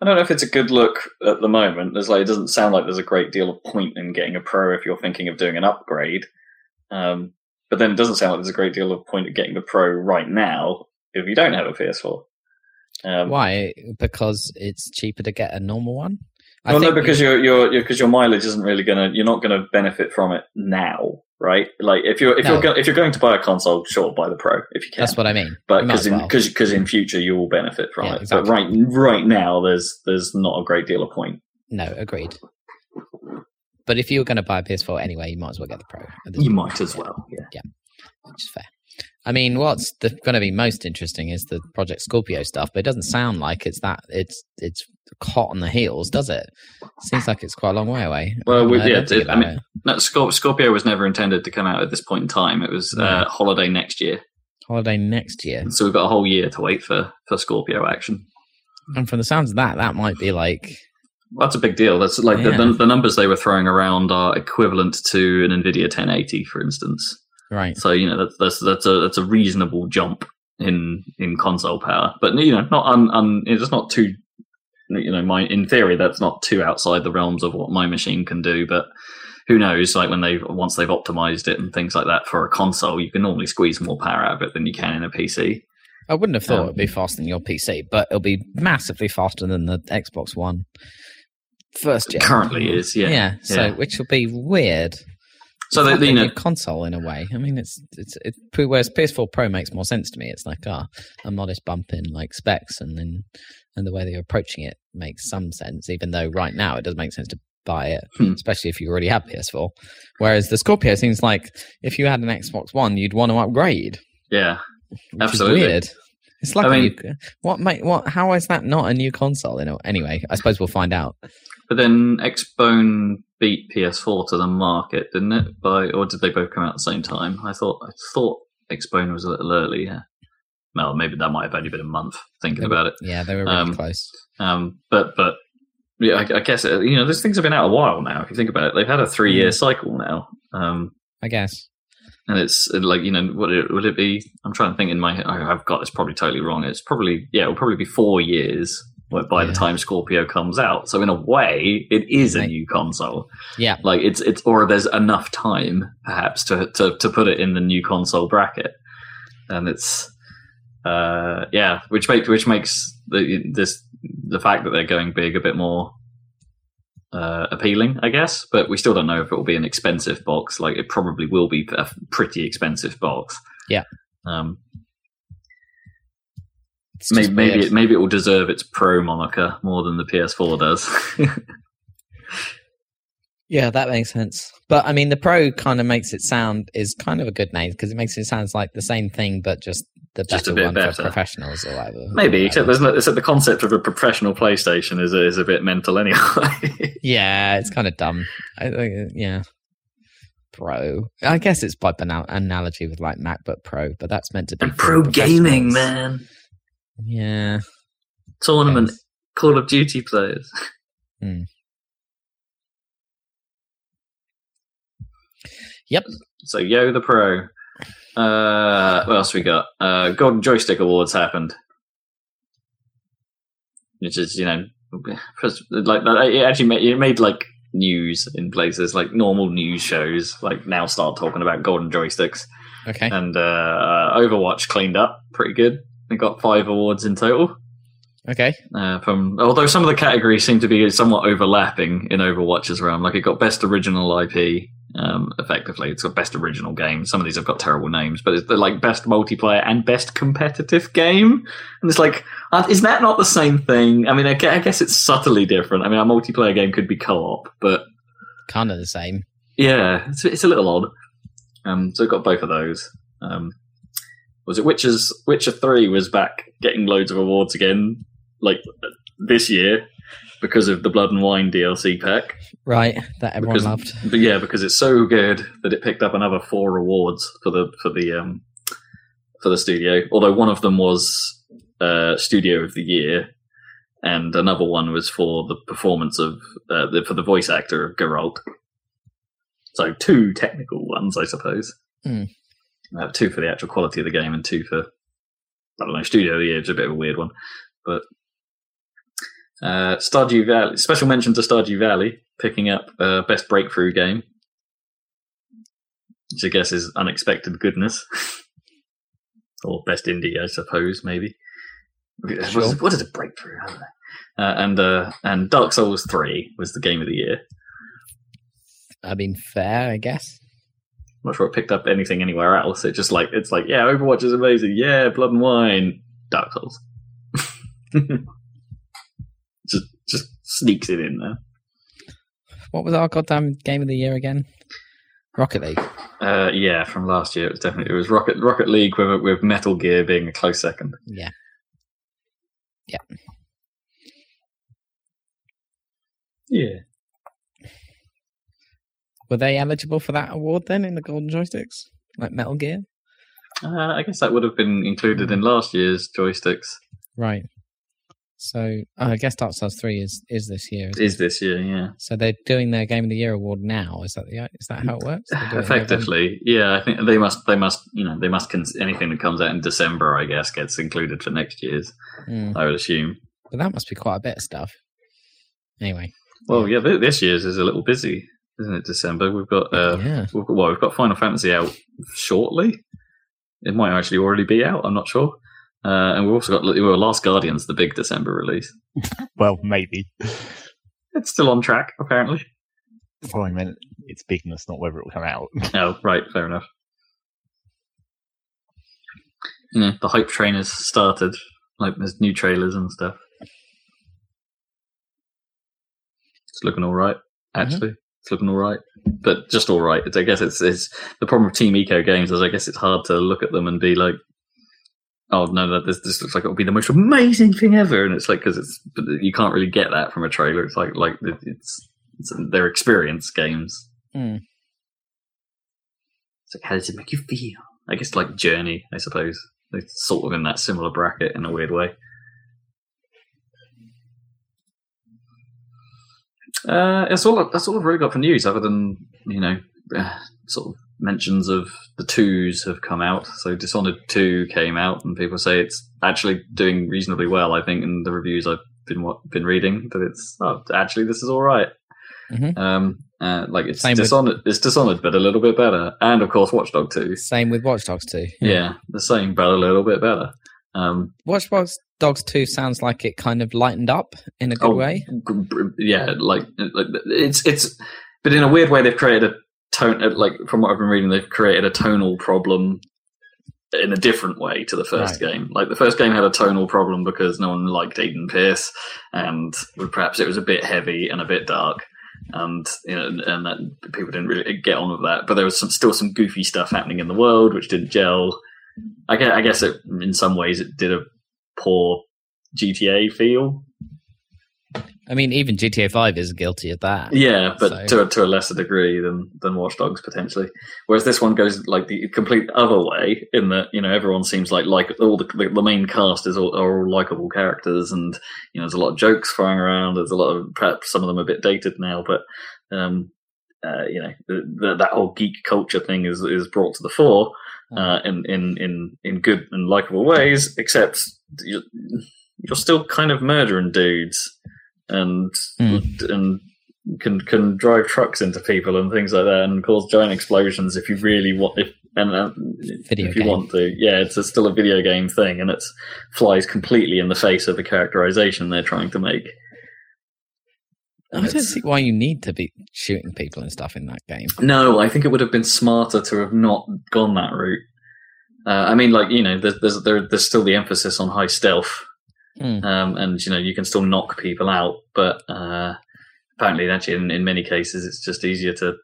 I don't know if it's a good look at the moment. There's like it doesn't sound like there's a great deal of point in getting a pro if you're thinking of doing an upgrade. Um, but then it doesn't sound like there's a great deal of point of getting the pro right now if you don't have a PS4. Um, Why? Because it's cheaper to get a normal one. I well, no, because your your because your mileage isn't really gonna. You're not gonna benefit from it now, right? Like if you're if No. you're go, if you're going to buy a console, sure, buy the pro if you can. that's what I mean. but because in well. because because in future you will benefit from Yeah, it. exactly. But right right now, there's there's not a great deal of point. no, agreed. But if you were going to buy a PS4 anyway, you might as well get the Pro. You point, might as well. Yeah. which is fair. I mean, what's going to be most interesting is the Project Scorpio stuff, but it doesn't sound like it's that it's it's hot on the heels, does it? Seems like it's quite a long way away. Well, we- yeah, it- I mean- No, Scorpio was never intended to come out at this point in time. It was No. uh, holiday next year, holiday next year. so we've got a whole year to wait for for Scorpio action. And from the sounds of that, that might be like That's a big deal. That's like the, Yeah. the, the numbers they were throwing around are equivalent to an Nvidia 1080, for instance. Right. So you know that's that's that's a that's a reasonable jump in in console power, but you know not un, un it's not too you know my in theory that's not too outside the realms of what my machine can do, but who knows? Like when they once they've optimized it and things like that for a console, you can normally squeeze more power out of it than you can in a PC. I wouldn't have thought Um, it'd be faster than your PC, but it'll be massively faster than the Xbox One first gen. Currently is yeah yeah so yeah. which will be weird. So It's they, like you know console in a way. I mean, it's it's it, whereas PS4 Pro makes more sense to me. It's like ah, a modest bump in like specs, and then and the way they're approaching it makes some sense. Even though right now it doesn't make sense to buy it, Hmm. especially if you already have PS4. Whereas the Scorpio seems like if you had an Xbox One, you'd want to upgrade. yeah Absolutely. weird. It's like I mean- new, what mate? What? How is that not a new console? You know. Anyway, I suppose we'll find out. But then Xbone beat PS4 to the market, didn't it? By or did they both come out at the same time? I thought I thought Xbone was a little early. Yeah. Well, maybe that might have only been a month. Thinking were- about it, Yeah, they were really Um, close. um, but but yeah, I, I guess uh, you know these things have been out a while now. If you think about it, they've had a three year Mm. cycle now, um, I guess. and it's uh, like you know would it would it be? I'm trying to think in my I've got this probably totally wrong. It's probably yeah, it'll probably be four years. By by the Yeah. time Scorpio comes out, so in a way, it is a new console. Yeah, like it's it's or there's enough time perhaps to to to put it in the new console bracket. And it's uh yeah which makes which makes the this the fact that they're going big a bit more uh appealing i guess. But we still don't know if it will be an expensive box. Like it probably will be a pretty expensive box. Yeah. um maybe maybe it, maybe it will deserve its pro moniker more than the ps4 does Yeah, that makes sense. But I mean, the Pro kind of makes it sound is kind of a good name because it makes it sound like the same thing, but just the Just a better bit one better. for professionals or whatever. maybe Whatever. except no, except the concept of a professional playstation is a, is a bit mental anyway Yeah, it's kind of dumb. I think, yeah. Pro. I guess it's by banal- analogy with like MacBook Pro, but that's meant to be And pro gaming, man. Yeah. Tournament, Yes. Call of Duty players. Yep. So Yo the Pro. Uh, what else we got? Uh, Golden Joystick Awards happened, which is you know, like it actually made, it made like news in places like normal news shows like now start talking about golden joysticks Okay. and uh, Overwatch cleaned up pretty good. They got five awards in total. Okay. Uh, from although some of the categories seem to be somewhat overlapping in Overwatch's realm, like it got best original IP. Um, effectively, it's got best original game. Some of these have got terrible names, but it's like best multiplayer and best competitive game. And it's like, uh, is that not the same thing? I mean, I gue- I guess it's subtly different. I mean, a multiplayer game could be co-op, but Kind of the same. yeah, it's, it's a little odd. Um, so it got both of those. Um, was it Witcher's Witcher Three was back getting loads of awards again, like this year because of the Blood and Wine DLC pack. Right. That everyone Because- loved. But yeah, because it's so good that it picked up another four awards for the for the um, for the studio. Although one of them was uh, Studio of the Year, and another one was for the performance of uh, the, for the voice actor of Geralt. So two technical ones, I suppose. Hmm. Uh, two for the actual quality of the game, and two for I don't know. Studio of the Year is a bit of a weird one, but uh, Stardew Valley. Special mention to Stardew Valley picking up uh, best breakthrough game, which I guess is unexpected goodness, or best indie, I suppose, maybe. What is- Sure. What is a breakthrough? I don't know. Uh, and uh, and Dark Souls Three was the game of the year. I mean, fair, I guess. I'm not sure it picked up anything anywhere else. It just like it's like yeah, Overwatch is amazing. Yeah, Blood and Wine, Dark Souls. just just sneaks it in there. What was our goddamn game of the year again? Rocket League. Uh, yeah, from last year it was definitely it was Rocket Rocket League with with Metal Gear being a close second. Yeah. Yeah, Were they eligible for that award then in the Golden Joysticks? Like Metal Gear? uh, I guess that would have been included in last year's joysticks. Right. So oh, I guess Dark Souls 3 is, is this year. isn't it? Is this year? Yeah, So they're doing their Game of the Year award now. Is that the is that how it works? Effectively. Yeah, I think they must they must you know they must cons- anything that comes out in December, I guess, gets included for next year's. Mm. I would assume. But that must be quite a bit of stuff. Anyway. Well, yeah, th- this year's is a little busy, isn't it? December. We've got uh, yeah. we've got, well, we've got Final Fantasy out shortly. It might actually already be out. I'm not sure. Uh, and we've also got well, Last Guardians, the big December release. Well, maybe. It's still on track, apparently. Well, I meant it's bigness, not whether it will come out. Oh, right, fair enough. The hype train has started. Like, there's new trailers and stuff. It's looking all right, actually. It's looking all right, but just all right. I guess it's, it's the problem with Team Ico games is I guess it's hard to look at them and be like, "Oh no, that this, this looks like it'll be the most amazing thing ever," and it's like because it's you can't really get that from a trailer. It's like like it- it's, it's their experience games. Hmm. It's like, how does it make you feel? I guess like Journey, I suppose. It's sort of in that similar bracket in a weird way. Uh, that's all. That's all I've really got for news, other than you know, uh, sort of mentions of the twos have come out. So Dishonored Two came out, and people say it's actually doing reasonably well. I think in the reviews I've been what, been reading that it's oh, actually this is all right. Mhm. Um, uh, like it's Same with- Dishonored, it's Dishonored, but a little bit better, and of course Watchdog Two. Same with Watch Dogs 2. Yeah, the same, but a little bit better. Um, Watch Dogs 2 sounds like it kind of lightened up in a good oh, way. Yeah, like, like it's it's, but in a weird way, they've created a tone. uh, Like from what I've been reading, they've created a tonal problem in a different way to the first game. Like the first game had a tonal problem because no one liked Aiden Pearce, and perhaps it was a bit heavy and a bit dark. And you know, and that people didn't really get on with that. But there was some, still some goofy stuff happening in the world which didn't gel. I guess, I guess it, in some ways it did a poor GTA feel. I mean, even GTA 5 is guilty of that. Yeah, but So- to to a lesser degree than than Watch Dogs potentially. Whereas this one goes like the complete other way in that you know everyone seems like like all the the, the main cast is all, are all likable characters, and you know there's a lot of jokes flying around. There's a lot of perhaps some of them a bit dated now, but um, uh, you know the, the, that whole geek culture thing is is brought to the fore uh, in in in in good and likable ways. Except you're, you're still kind of murdering dudes and Mm. and can can drive trucks into people and things like that and cause giant explosions if you really want if and uh, if you game. want to yeah it's a, still a video game thing and it flies completely in the face of the characterization they're trying to make I don't see why you need to be shooting people and stuff in that game. no i think it would have been smarter to have not gone that route uh, i mean like you know there's there's, there, there's still the emphasis on high stealth Hmm. um, and you know you can still knock people out, but uh, apparently, actually, in, in many cases, it's just easier to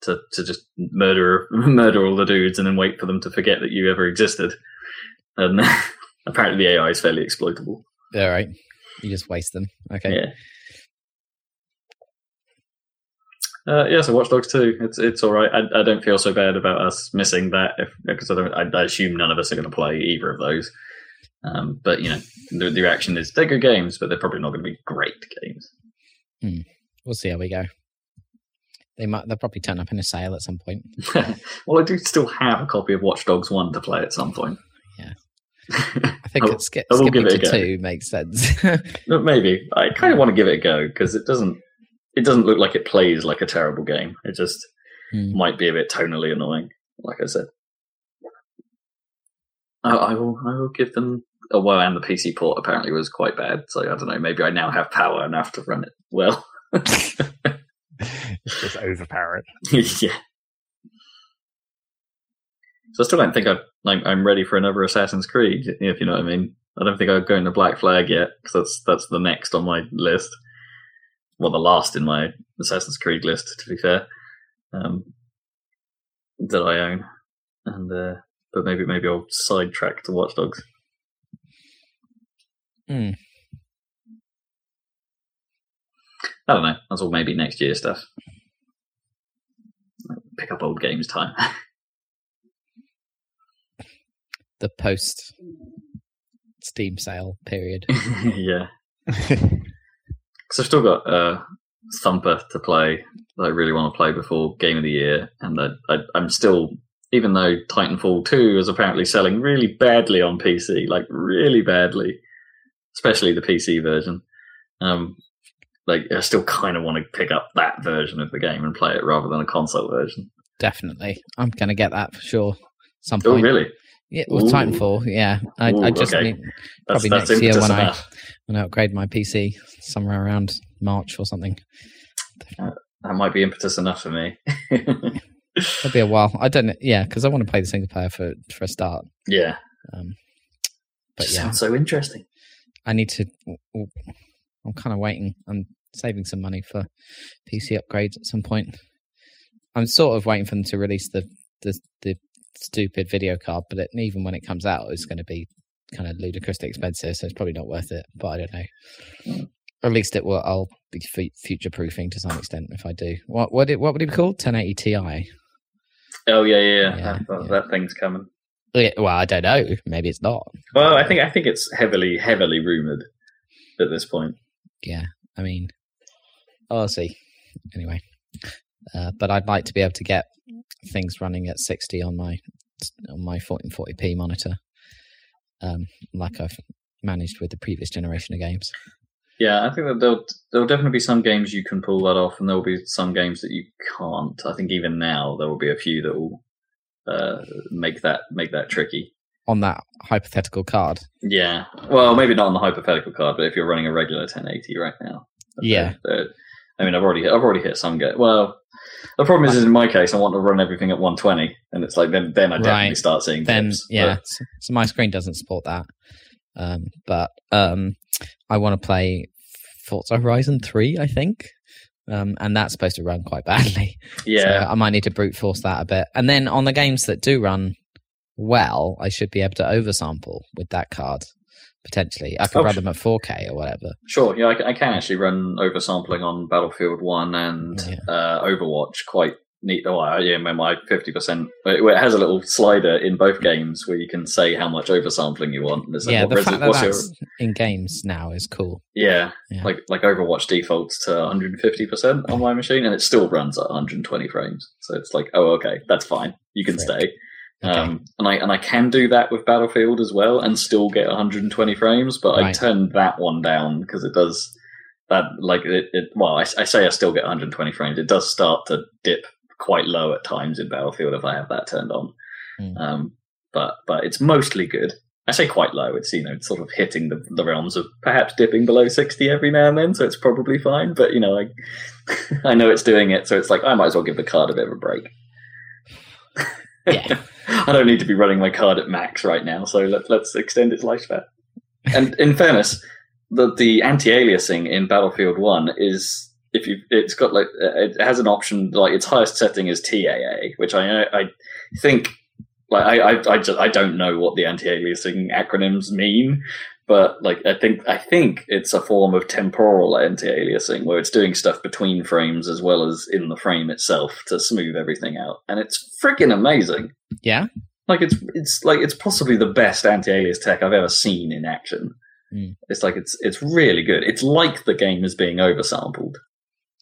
to to just murder murder all the dudes and then wait for them to forget that you ever existed. And apparently, the AI is fairly exploitable. All right. You just waste them. Okay. Yeah. Uh, yeah, so Watch Dogs 2, it's it's all right. I, I don't feel so bad about us missing that if, because I don't. I, I assume none of us are going to play either of those. Um, but you know, the, the reaction is they're good games, but they're probably not going to be great games. We'll see how we go. They might. They'll probably turn up in a sale at some point. well, I do still have a copy of Watch Dogs 1 to play at some point. Yeah. I think I it's will skipping it to two makes sense. Maybe I kind of want to give it a go because it doesn't. It doesn't look like it plays like a terrible game. It just Hmm. might be a bit tonally annoying, like I said. I, I will. I will give them. Oh well, and the PC port apparently was quite bad. So I don't know. Maybe I now have power enough to run it well. It's just overpowered. yeah. So I still don't think I, I'm, I'm ready for another Assassin's Creed. If you know what I mean. I don't think I've gone to Black Flag yet because that's that's the next on my list. Well, the last in my Assassin's Creed list, to be fair, um, that I own. And uh, but maybe maybe I'll sidetrack to Watch Dogs. Hmm. I don't know. That's all maybe next year stuff. Pick up old games time. the post Steam sale period. yeah. Because I've still got uh, Thumper to play that I really want to play before Game of the Year, and I, I, I'm still, even though Titanfall 2 is apparently selling really badly on PC, like really badly, especially the PC version. Um, like I still kind of want to pick up that version of the game and play it rather than a console version. Definitely, I'm gonna get that for sure. Some point. Oh, really? Yeah, with Ooh. Titanfall. Yeah, I, I just okay. need Probably that's next year when I- enough. When I upgrade my PC somewhere around March or something. That might be impetus enough for me. It'll be a while. I don't. know. Yeah, because I want to play the single player for for a start. yeah. Um, but Just yeah, sounds so interesting. I need to. I'm kind of waiting. I'm saving some money for PC upgrades at some point. I'm sort of waiting for them to release the the, the stupid video card, but it, even when it comes out, it's going to be kind of ludicrously expensive, so it's probably not worth it. But I don't know. Or at least it will. I'll be future proofing to some extent if I do. What what it, what would it be called? 1080 Ti. Oh yeah, yeah, yeah. Yeah, that, yeah. that thing's coming. Well, I don't know. Maybe it's not. Well, I think I think it's heavily, heavily rumored at this point. Yeah, I mean, I'll see. Anyway, uh, but I'd like to be able to get things running at 60 on my on my 1440p monitor, um, like I've managed with the previous generation of games. Yeah, I think that there'll there'll definitely be some games you can pull that off, and there will be some games that you can't. I think even now there will be a few that will uh, make that make that tricky. On that hypothetical card, Yeah, well, maybe not on the hypothetical card, but if you're running a regular 1080 right now, Yeah. they're- they're- I mean, I've already I've already hit some get. Well, the problem is, is in my case, I want to run everything at 120, and it's like then then I definitely Right. start seeing then dips, yeah, so, so my screen doesn't support that. Um, but um, I want to play Forza Horizon 3, I think. Um, and that's supposed to run quite badly. yeah, So I might need to brute force that a bit. And then on the games that do run well, I should be able to oversample with that card potentially. I could Oh, run them at 4K or whatever. Sure, yeah, I, I can actually run oversampling on Battlefield One and Yeah. uh, Overwatch quite neat. Oh, I- yeah, my fifty percent. It has a little slider in both games where you can say how much oversampling you want. Like, yeah, the fact that what's your- that's in games now is cool. yeah, Yeah. like like Overwatch defaults to 150 percent on my machine, and it still runs at 120 frames. So it's like, oh, okay, that's fine. You can Frick. stay. Okay. Um, and I and I can do that with Battlefield as well, and still get 120 frames. But I Right. turned that one down because it does that. Like it, it well, I, I say I still get 120 frames. It does start to dip quite low at times in Battlefield if I have that turned on. Hmm. Um, but but it's mostly good. I say quite low. It's you know sort of hitting the, the realms of perhaps dipping below 60 every now and then, so it's probably fine. But you know, I I know it's doing it, so it's like I might as well give the card a bit of a break. Yeah. I don't need to be running my card at max right now, so let, let's extend its lifespan. And in fairness, the the anti-aliasing in Battlefield One is if you it's got like it has an option like its highest setting is TAA, which I I think like I I I, just, I don't know what the anti-aliasing acronyms mean, but like I think I think it's a form of temporal anti-aliasing where it's doing stuff between frames as well as in the frame itself to smooth everything out, and it's freaking amazing. Yeah. Like it's it's like it's possibly the best anti-alias tech I've ever seen in action. Mm. It's like it's it's really good. It's like the game is being oversampled,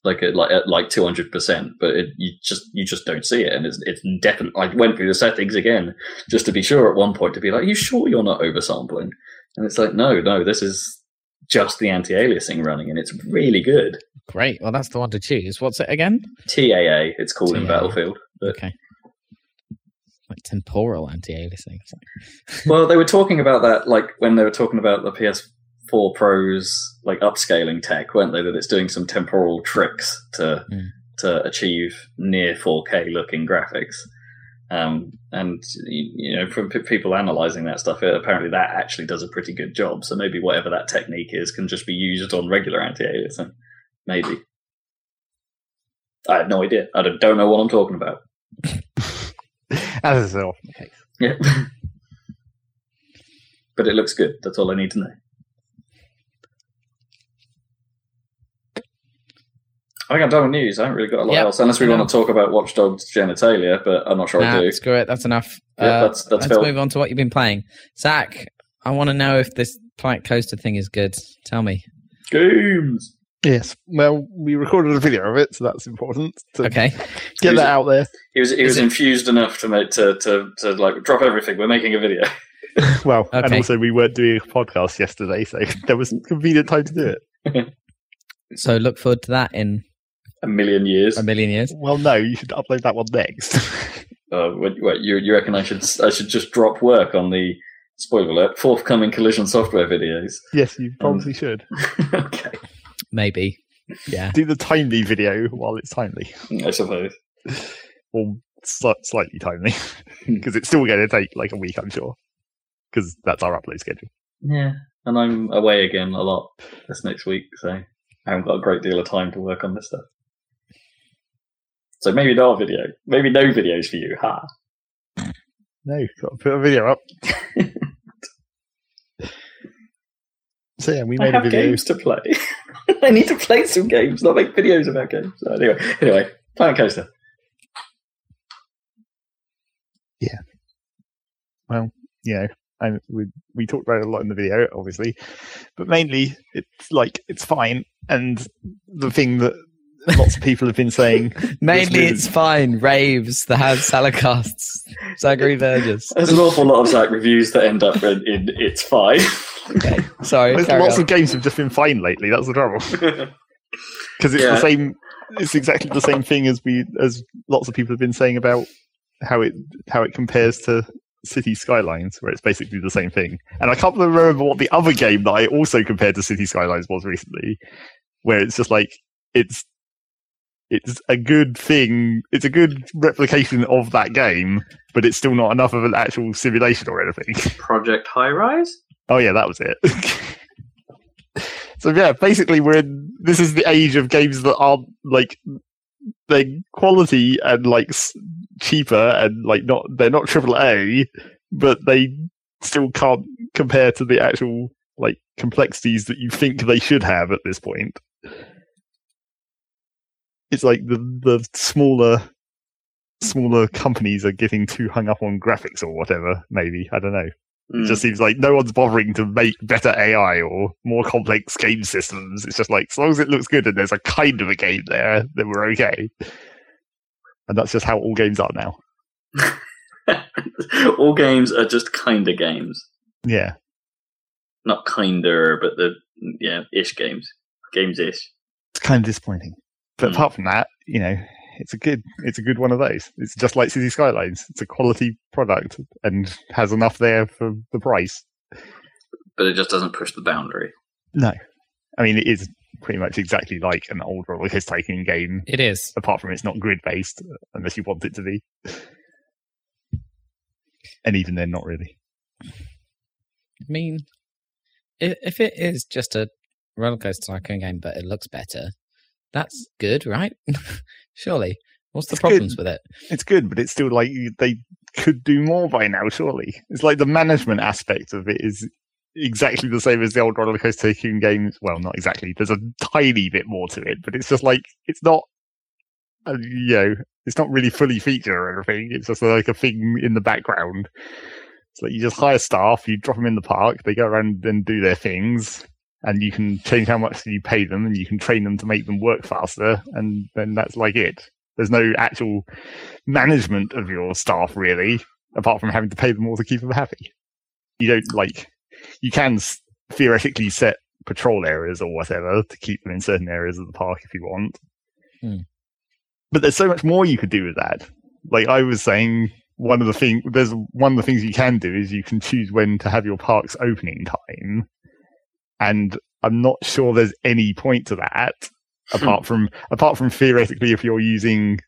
like at like at like two hundred percent, but it, you just you just don't see it, and it's it's definitely. I went through the settings again just to be sure at one point to be like, "Are you sure you're not oversampling?" And it's like, no, no, this is just the anti-aliasing running, and it's really good. Great. Well, that's the one to choose. What's it again? TAA, it's called in Battlefield. But Okay. Like temporal anti-aliasing. well, they were talking about that like when they were talking about the PS4 Pro's like upscaling tech, weren't they? That it's doing some temporal tricks to Mm. to achieve near 4K looking graphics. Um, and you know, from p- people analyzing that stuff, uh, apparently that actually does a pretty good job. So maybe whatever that technique is can just be used on regular anti-aliasing. Maybe. I have no idea. I don't, don't know what I'm talking about. As is often the case. Yeah. but it looks good. That's all I need to know. I think I'm done with news. I haven't really got a lot Yeah, else, unless we I want to talk about Watchdogs genitalia, but I'm not sure I Nah, do. screw it. That's enough. Yeah, Uh, that's that's let's Phil. move on to what you've been playing. Zach, I want to know if this Planet Coaster thing is good. Tell me. Games. Yes. Well, we recorded a video of it, so that's important to Okay. get that out there. He was he Is was it- infused enough to make to, to to like drop everything. We're making a video. Well, and Okay. also we weren't doing a podcast yesterday, so there was convenient time to do it. So look forward to that in A million years. a million years. Well, no, you should upload that one next. Uh, what, what you you reckon I should I should just drop work on the spoiler alert forthcoming collision software videos? yes, you probably should. okay, Maybe. Yeah. Do the timely video while it's timely, I suppose. or sli- slightly timely, because it's still going to take like a week, I'm sure, because that's our upload schedule. Yeah, and I'm away again a lot this next week, so I haven't got a great deal of time to work on this stuff. So maybe not a video, maybe no videos for you, ha. No, got to put a video up. so yeah, we I made a video. games to play. I need to play some games, not make videos about games. So anyway, anyway, Planet Coaster. Yeah. Well, you know, and we we talked about it a lot in the video, obviously, but mainly it's like it's fine. And the thing that lots of people have been saying, Mainly it's fine. Raves, that have Salacasts, Zachary Verges. There's an awful lot of Zach reviews that end up in, in it's fine. Okay. Sorry. there's lots on. of games have just been fine lately. That's the trouble because it's Yeah. the same. It's exactly the same thing as we as lots of people have been saying about how it how it compares to City Skylines, where it's basically the same thing. And I can't remember what the other game that I also compared to City Skylines was recently, where it's just like it's it's a good thing. It's a good replication of that game, but it's still not enough of an actual simulation or anything. Project High Rise? Oh yeah, that was it. so yeah, basically we're in, this is the age of games that aren't like they're quality and like cheaper and like not they're not triple A, but they still can't compare to the actual like complexities that you think they should have at this point. It's like the the smaller smaller companies are getting too hung up on graphics or whatever. Maybe I don't know. Mm. It just seems like no one's bothering to make better AI or more complex game systems. It's just like as long as it looks good and there's a kind of a game there, then we're okay. And that's just how all games are now. All games are just kind of games, Yeah, not kinder, but the yeah ish games, games ish. it's kind of disappointing. But Mm. apart from that, you know, it's a good it's a good one of those. It's just like City Skylines. It's a quality product and has enough there for the price. But it just doesn't push the boundary. No, I mean it is pretty much exactly like an old roller coaster tycoon game, It is. apart from it's not grid based unless you want it to be. And even then, not really. I mean, if, if it is just a roller coaster tycoon game, but it looks better, that's good, right? Surely. What's the It's problems good. with it? It's good, but it's still like they could do more by now. Surely, it's like the management aspect of it is exactly the same as the old roller coaster tycoon games. Well, not exactly. There's a tiny bit more to it, but it's just like it's not. Uh, you know, it's not really fully featured or anything. It's just like a thing in the background. It's like you just hire staff, you drop them in the park, they go around and do their things, and you can change how much you pay them, and you can train them to make them work faster, and then that's like it. There's no actual management of your staff really, apart from having to pay them more to keep them happy. You don't like, you can s- theoretically set patrol areas or whatever to keep them in certain areas of the park if you want. Hmm. But there's so much more you could do with that. Like I was saying, one of the thing there's one of the things you can do is you can choose when to have your park's opening time, and I'm not sure there's any point to that apart from apart from theoretically if you're using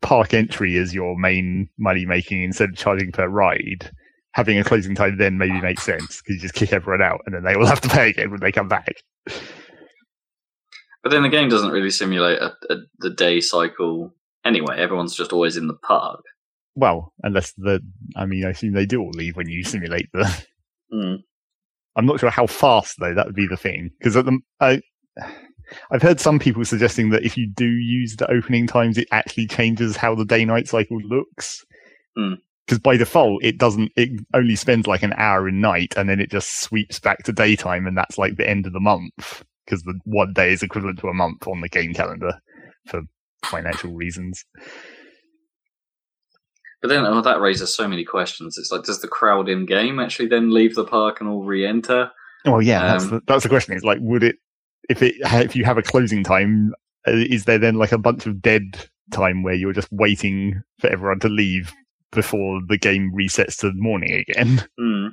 park entry as your main money making instead of charging per ride having a closing time then maybe makes sense because you just kick everyone out and then they will have to pay again when they come back But then the game doesn't really simulate a, a, the day cycle anyway. Everyone's just always in the park. well unless the i mean i assume they do all leave when you simulate the Mm. I'm not sure how fast though that would be the thing because at the I, i've heard some people suggesting that if you do use the opening times it actually changes how the day night cycle looks Hmm. because by default it doesn't it only spends like an hour in night and then it just sweeps back to daytime and that's like the end of the month because the one day is equivalent to a month on the game calendar for financial reasons But then oh, that raises so many questions. It's like, does the crowd in game actually then leave the park and all re-enter? Well, yeah, that's Um, the, that's the question. Is like, would it if it if you have a closing time, uh, is there then like a bunch of dead time where you're just waiting for everyone to leave before the game resets to morning again, Hmm.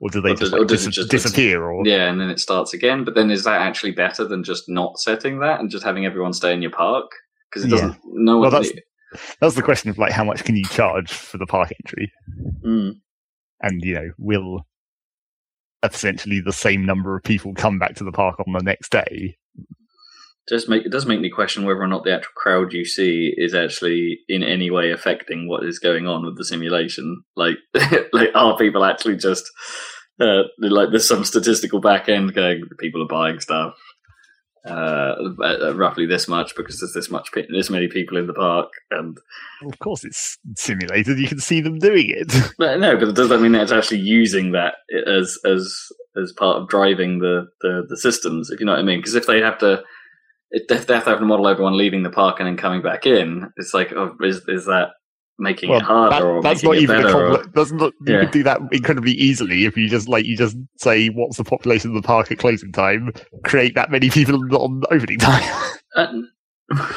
or do they Or just, does- or like, it dis- just- disappear? Or Yeah, and then it starts again. But then is that actually better than just not setting that and just having everyone stay in your park? Because it doesn't. No Well, one. that's- that's the question of like how much can you charge for the park entry, Mm. and you know, will essentially the same number of people come back to the park on the next day? Just make it does make me question whether or not the actual crowd you see is actually in any way affecting what is going on with the simulation. Like, like are people actually just uh, like there's some statistical back end going people are buying stuff uh, roughly this much because there's this much this many people in the park and Of course, it's simulated. You can see them doing it. but no but it does that mean that it's actually using that as as as part of driving the the, the systems if you know what I mean because if they have to if they have to have to model everyone leaving the park and then coming back in it's like oh, is is that making Well, it harder that- that's not even a or- That's not. You Yeah. could do that incredibly easily if you just like you just say what's the population of the park at closing time, create that many people on opening time. Uh,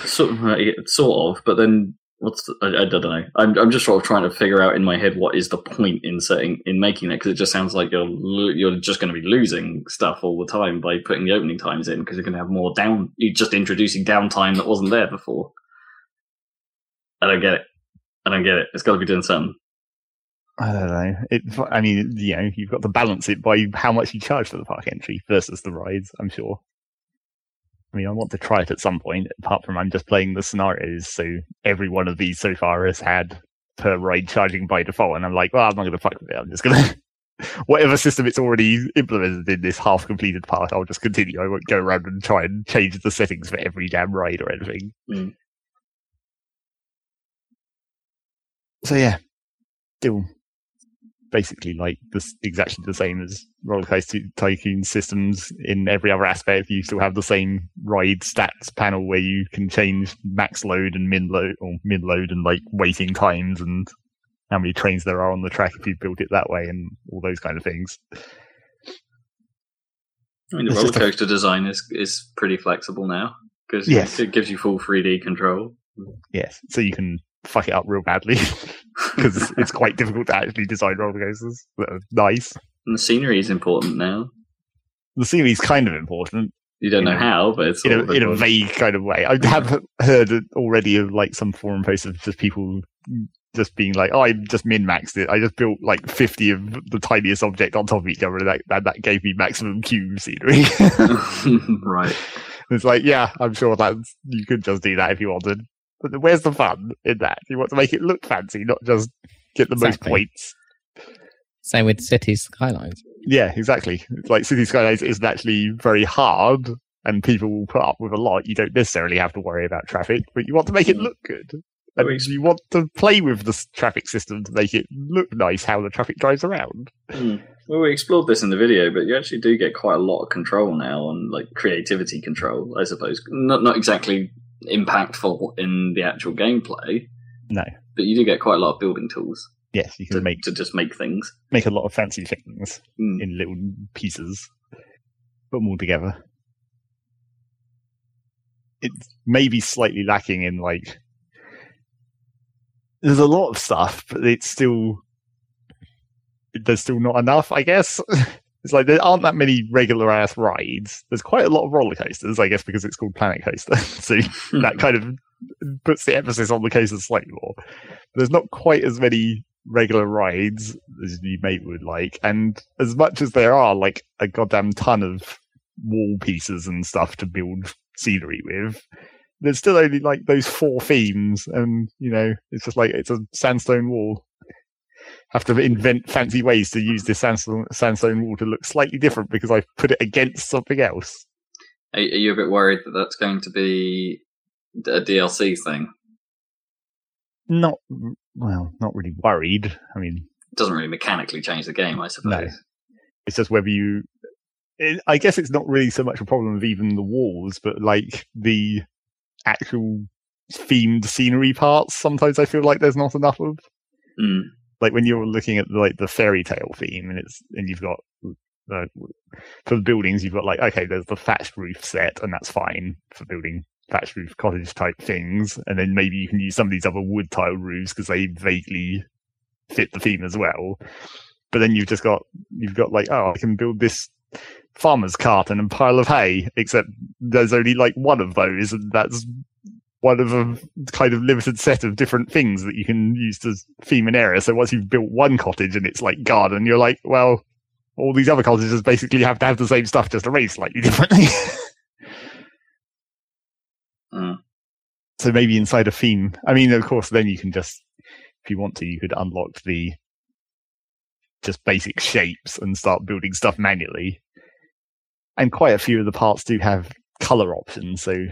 sort of, uh, sort of, but then what's the, I, I don't know. I'm I'm just sort of trying to figure out in my head what is the point in setting in making it because it just sounds like you're lo- you're just going to be losing stuff all the time by putting the opening times in because you're going to have more down. You're just introducing downtime that wasn't there before. I don't get it. I don't get it. It's got to be doing something. I don't know. It. I mean, you know, you've got to balance it by how much you charge for the park entry versus the rides. I'm sure. I mean, I want to try it at some point. Apart from I'm just playing the scenarios, so every one of these so far has had per ride charging by default, and I'm like, well, I'm not going to fuck with it. I'm just going to whatever system it's already implemented in this half completed part. I'll just continue. I won't go around and try and change the settings for every damn ride or anything. Mm. So yeah, still basically like this exactly the same as roller coaster tycoon systems in every other aspect. You still have the same ride stats panel where you can change max load and min load or min load and like waiting times and how many trains there are on the track if you built it that way and all those kind of things. I mean, the roller coaster design is is pretty flexible now because Yes. it gives you full 3D control. Yes, so you can fuck it up real badly because it's quite difficult to actually design roller coasters that are nice. and the scenery is important now. The scenery is kind of important You don't know how, but it's in a, in a vague kind of way. I have heard already of like some forum posts of just people just being like, "Oh, I just min maxed it. I just built like fifty of the tiniest object on top of each other, and that that, that gave me maximum cube scenery." right. it's like, yeah, I'm sure that you could just do that if you wanted, where's the fun in that? You want to make it look fancy, not just get the Exactly. most points. Same with cities skylines. Yeah, exactly. It's like City Skylines isn't actually very hard, and people will put up with a lot. You don't necessarily have to worry about traffic, but you want to make it Mm. look good. And it's- you want to play with the traffic system to make it look nice how the traffic drives around. Hmm. Well, we explored this in the video, but you actually do get quite a lot of control now on like creativity control, I suppose. Not not exactly impactful in the actual gameplay, No. but you do get quite a lot of building tools Yes, you to can make to just make things. make a lot of fancy things Hmm. in little pieces, put them all together. It's maybe slightly lacking in like. There's a lot of stuff, but it's still there's still not enough. I guess it's like there aren't that many regular ass rides. There's quite a lot of roller coasters, I guess, because it's called Planet Coaster. so hmm. that kind of puts the emphasis on the coaster slightly more. There's not quite as many regular rides as you may would like, and as much as there are like a goddamn ton of wall pieces and stuff to build scenery with, there's still only like those four themes, and you know it's just like it's a sandstone wall. Have to invent fancy ways to use this sandstone, sandstone wall to look slightly different because I've put it against something else. Are, are you a bit worried that that's going to be a DLC thing? Not well, not really worried. I mean, It doesn't really mechanically change the game, I suppose. It's just whether you. It, I guess it's not really so much a problem of even the walls, but like the actual themed scenery parts. Sometimes I feel like there's not enough of. Mm. Like when you're looking at like the fairy tale theme, and it's and you've got uh, for buildings, you've got like okay, there's the thatched roof set, and that's fine for building thatched roof cottage type things, and then maybe you can use some of these other wood tile roofs because they vaguely fit the theme as well. But then you've just got you've got like oh, I can build this farmer's cart and a pile of hay, except there's only like one of those, and that's one of a kind of limited set of different things that you can use to theme an area. So once you've built one cottage and it's like garden, you're like, well, all these other cottages basically have to have the same stuff, just arranged slightly differently. Mm. so maybe inside a theme. I mean, of course, then you can just, if you want to, you could unlock the just basic shapes and start building stuff manually. And quite a few of the parts do have color options, so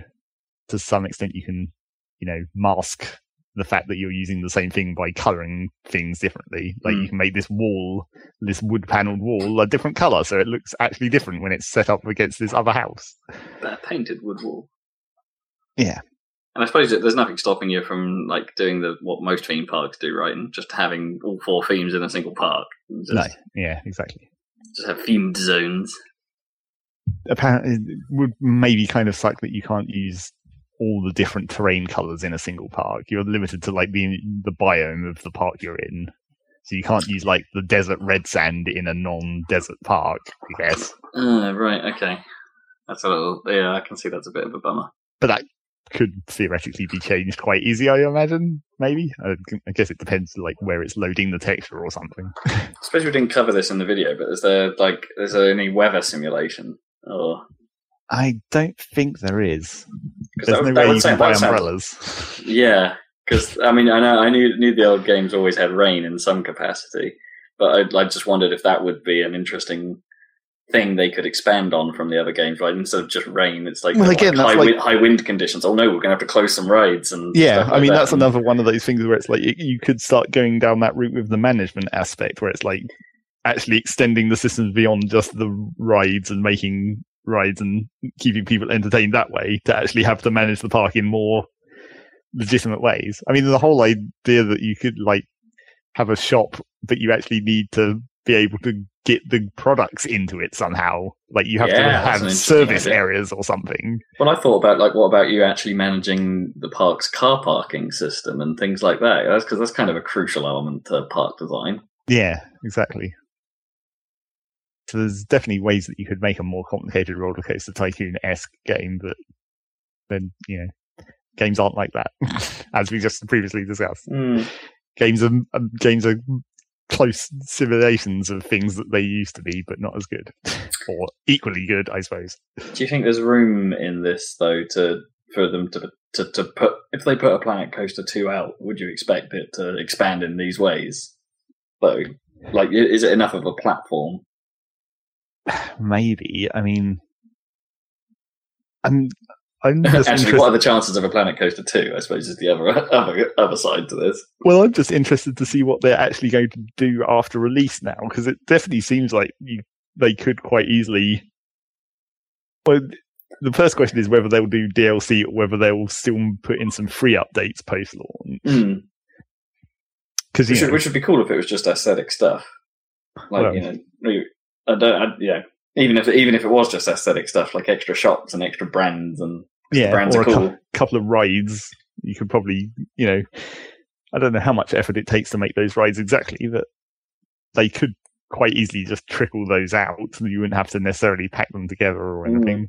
to some extent you can, you know, mask the fact that you're using the same thing by coloring things differently. Like you Mm. can make this wall, this wood paneled wall, a different color, so it looks actually different when it's set up against this other house. That painted wood wall. Yeah. And I suppose there's nothing stopping you from like doing the what most theme parks do, right? And just having all four themes in a single park. Just, No, yeah, exactly. just have themed zones. apparently it would maybe kind of suck that you can't use all the different terrain colors in a single park. You're limited to like the the biome of the park you're in. So you can't use like the desert red sand in a non-desert park, I guess. Uh, right, okay. That's a little yeah, I can see that's a bit of a bummer. But that could theoretically be changed quite easy, I imagine. Maybe I, I guess it depends like where it's loading the texture or something. I suppose we didn't cover this in the video, but is there like is there any weather simulation? Or I don't think there is. There's that would- no way you can buy umbrellas. Yeah, because I mean, I know I knew knew the old games always had rain in some capacity, but I, I just wondered if that would be an interesting thing they could expand on from the other games, right? Instead of just rain, it's like, Well, like again, that's high, like- wind, high wind conditions. Oh no, we're going to have to close some rides and Yeah, stuff I mean that. that's another one of those things where it's like you, you could start going down that route with the management aspect, where it's like actually extending the systems beyond just the rides and making rides and keeping people entertained that way to actually have to manage the park in more legitimate ways. I mean, the whole idea that you could like have a shop, but you actually need to be able to get the products into it somehow. Like you have Yeah, to have service idea. areas or something. Well, I thought about like, what about you actually managing the park's car parking system and things like that? That's because that's kind of a crucial element to park design. Yeah, exactly. So there's definitely ways that you could make a more complicated roller coaster tycoon esque game, but then you know, games aren't like that, as we just previously discussed. Games are um, games are close simulations of things that they used to be, but not as good, or equally good, I suppose. Do you think there's room in this though to for them to to, to put if they put a Planet Coaster two out? Would you expect it to expand in these ways? Though, like, is it enough of a platform? Maybe. I mean, I'm. I'm Actually, interested. what are the chances of a Planet Coaster two? I suppose is the other other other side to this. Well, I'm just interested to see what they're actually going to do after release now, because it definitely seems like you they could quite easily. Well, the first question is whether they'll do DLC or whether they'll still put in some free updates post launch. Mm. Which, would, which would be cool if it was just aesthetic stuff. Like Well- you know, I don't. I, yeah, even if even if it was just aesthetic stuff, like extra shops and extra brands and yeah, brands or are a cou- cool. couple of rides, you could probably, you know, I don't know how much effort it takes to make those rides exactly, but they could quite easily just trickle those out. and You wouldn't have to necessarily pack them together or Mm. anything.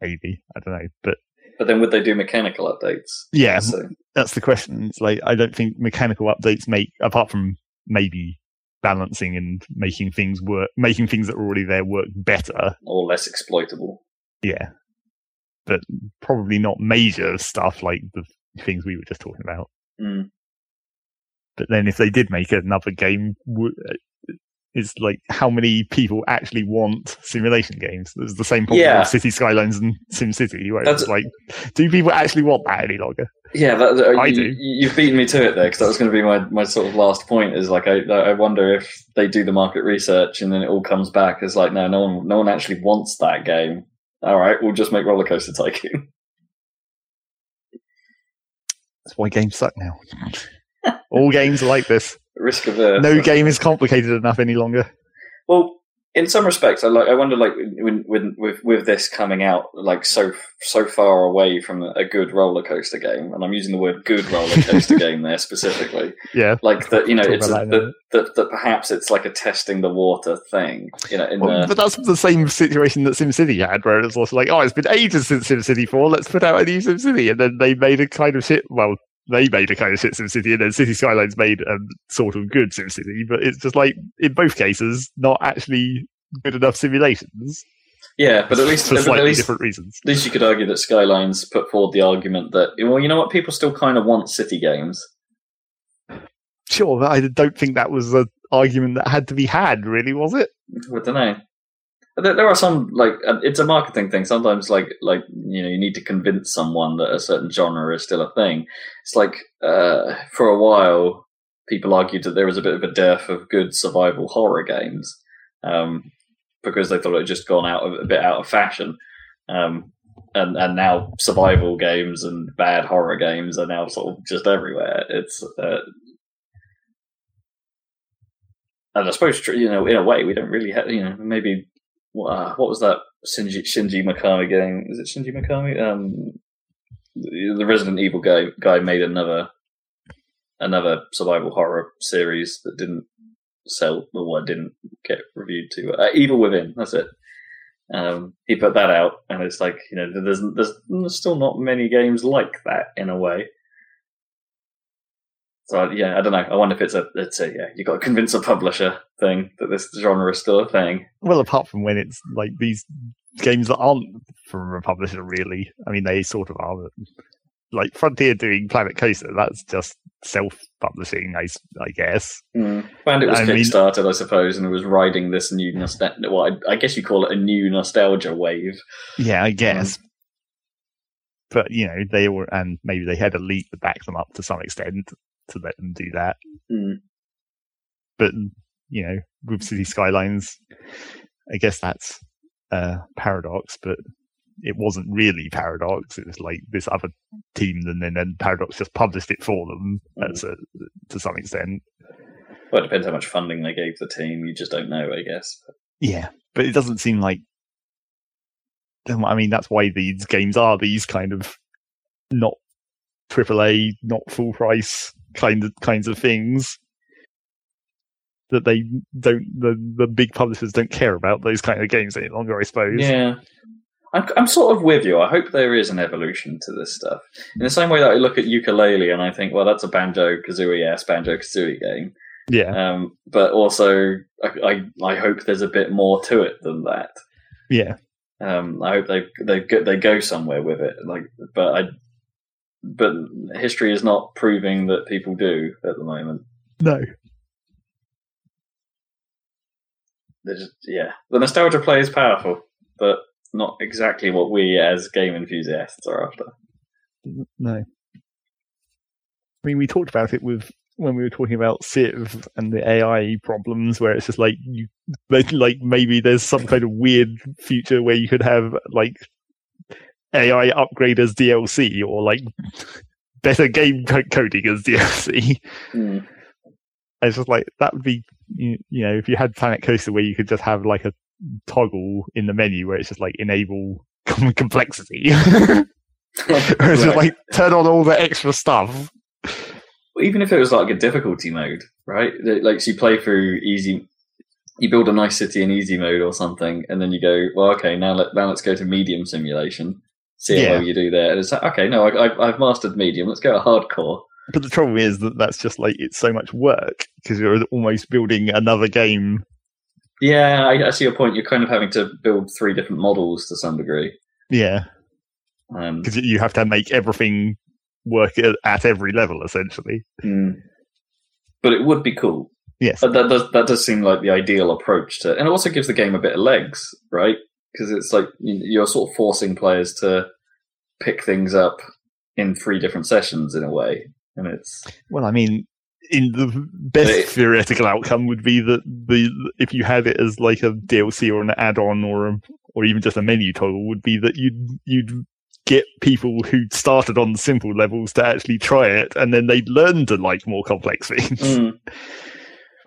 Maybe I don't know, but But then would they do mechanical updates? yeah, So, that's the question. It's like I don't think mechanical updates make apart from maybe balancing and making things work, making things that are already there work better. or less exploitable. Yeah, but probably not major stuff like the things we were just talking about. Mm. But then if they did make another game, it's like how many people actually want simulation games? There's the same problem Yeah. with City Skylines and Sim City, where That's- it's like, do people actually want that any longer? Yeah, that, that- I you, do. you- You've beaten me to it there because that was going to be my, my sort of last point. Is like I I wonder if they do the market research and then it all comes back as like no no one no one actually wants that game. All right, we'll just make Roller Coaster Tycoon. That's why games suck now. All games are like this. Risk averse. No game is complicated enough any longer. Well, in some respects, I like. I wonder, like, when, when with with this coming out, like so so far away from a good roller coaster game, and I'm using the word "good" roller coaster game there specifically. Yeah. Like that, you know, it's a, that a that, that perhaps it's like a testing the water thing. You know, in Well, the but that's the same situation that SimCity had, where it's also like, oh, it's been ages since SimCity 4, let's put out a new SimCity. And then they made a kind of shit, well, they made a kind of shit SimCity, and then City Skylines made a sort of good SimCity. But it's just like, in both cases, not actually good enough simulations. yeah, but at least for slightly least different reasons. At least you could argue that Skylines put forward the argument that, well, you know what, people still kind of want city games. Sure, but I don't think that was an argument that had to be had, really, was it? I don't know. There, are some like uh, it's a marketing thing. Sometimes, like like you know, you need to convince someone that a certain genre is still a thing. It's like uh, for a while, people argued that there was a bit of a dearth of good survival horror games um, because they thought it had just gone out of, a bit out of fashion. Um, and and now survival games and bad horror games are now sort of just everywhere. It's uh, and I suppose you know in a way we don't really have you know maybe uh, what was that Shinji, Shinji Mikami game? Is it Shinji Mikami? Um, the, Resident Evil guy guy made another another survival horror series that didn't sell or didn't get reviewed to uh, Evil Within. That's it. Um, he put that out, and it's like you know, there's there's still not many games like that in a way. So yeah, I don't know. I wonder if it's a it's a yeah, you got to convince a publisher thing that this genre is still a thing. Well, apart from when it's like these games that aren't from a publisher, really. I mean, they sort of are, but like Frontier doing Planet Coaster. That's just self-publishing, I, I guess. Mm. And it was I mean- kickstarted, I suppose, and it was riding this new nostalgia. Well, I, I guess you call it a new nostalgia wave. Yeah, I guess. But you know, they were, and maybe they had a leak to back them up to some extent to let them do that. Mm. But you know, with City Skylines, I guess that's uh, Paradox, but it wasn't really Paradox. It was like this other team, and then, then Paradox just published it for them Mm. as a, to some extent. Well, it depends how much funding they gave the team. You just don't know, I guess. Yeah, but it doesn't seem like. I mean, that's why these games are these kind of not AAA, not full price kind of kinds of things. That they don't, the the big publishers don't care about those kind of games any longer. I suppose. Yeah. I'm, I'm sort of with you. I hope there is an evolution to this stuff. In the same way that I look at Yooka-Laylee and I think, well, that's a Banjo Kazooie ass Banjo Kazooie game. Yeah. Um, but also, I, I I hope there's a bit more to it than that. Yeah. Um, I hope they they go, they go somewhere with it. Like, but I, but history is not proving that people do at the moment. No. They're just yeah, the nostalgia play is powerful, but not exactly what we as game enthusiasts are after. No. I mean, we talked about it with when we were talking about Civ and the AI problems, where it's just like you, like like maybe there's some kind of weird future where you could have like AI upgrade as DLC or like better game co- coding as DLC. Mm. It's just like that would be you, you know if you had Planet Coaster where you could just have like a toggle in the menu where it's just like enable complexity. it's just like turn on all the extra stuff. even if it was like a difficulty mode, right? Like so you play through easy, you build a nice city in easy mode or something, and then you go, well, okay, now let now let's go to medium simulation. See how Yeah. well you do there. And it's like, okay, no, I, I've mastered medium. Let's go hardcore. But the trouble is that that's just like it's so much work because you're almost building another game. Yeah, I, I see your point. You're kind of having to build three different models to some degree. Yeah, Um, because you have to make everything work at, at every level essentially. mm. But it would be cool. Yes. But that does that does seem like the ideal approach to, and it also gives the game a bit of legs, right? Because it's like you- you're sort of forcing players to pick things up in three different sessions in a way, and it's Well, I mean, in the best it- theoretical outcome would be that the if you had it as like a DLC or an add-on or a, or even just a menu toggle would be that you'd you'd get people who started on the simple levels to actually try it, and then they'd learn to like more complex things. Mm.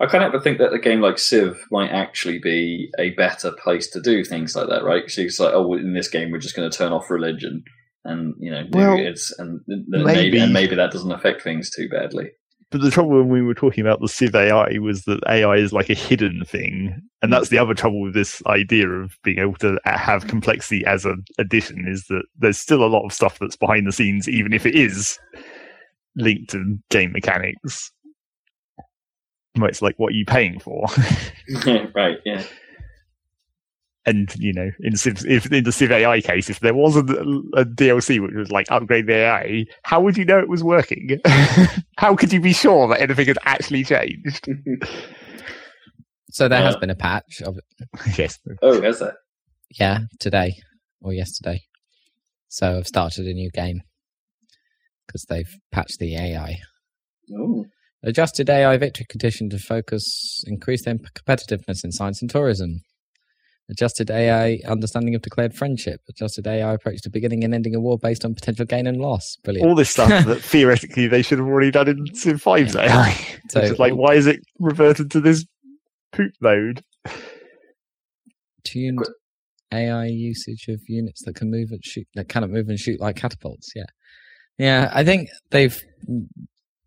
I kind of think that a game like Civ might actually be a better place to do things like that, right? So it's like, oh, in this game, we're just going to turn off religion, and you know, maybe Well, it's and maybe, maybe- and maybe that doesn't affect things too badly. But the trouble when we were talking about the Civ AI was that AI is like a hidden thing, and that's the other trouble with this idea of being able to uh, have complexity as an addition is that there's still a lot of stuff that's behind the scenes, even if it is linked to game mechanics. Where it's like, what are you paying for? right? Yeah. and you know, in Civ, if in the Civ AI case, if there was a, a DLC which was like upgrade the AI, how would you know it was working? how could you be sure that anything had actually changed? So there has uh, been a patch of yes, oh, has that? yeah today or yesterday. So I've started a new game because they've patched the AI. Oh, Adjusted AI victory condition to focus increase their competitiveness in science and tourism. Adjusted AI understanding of declared friendship. Adjusted AI approach to beginning and ending a war based on potential gain and loss. Brilliant. all this stuff that theoretically they should have already done in Civ 5's AI. So- it's like, why is it reverted to this poop mode? tuned AI usage of units that can move and shoot that cannot move and shoot like catapults. Yeah, yeah. I think they've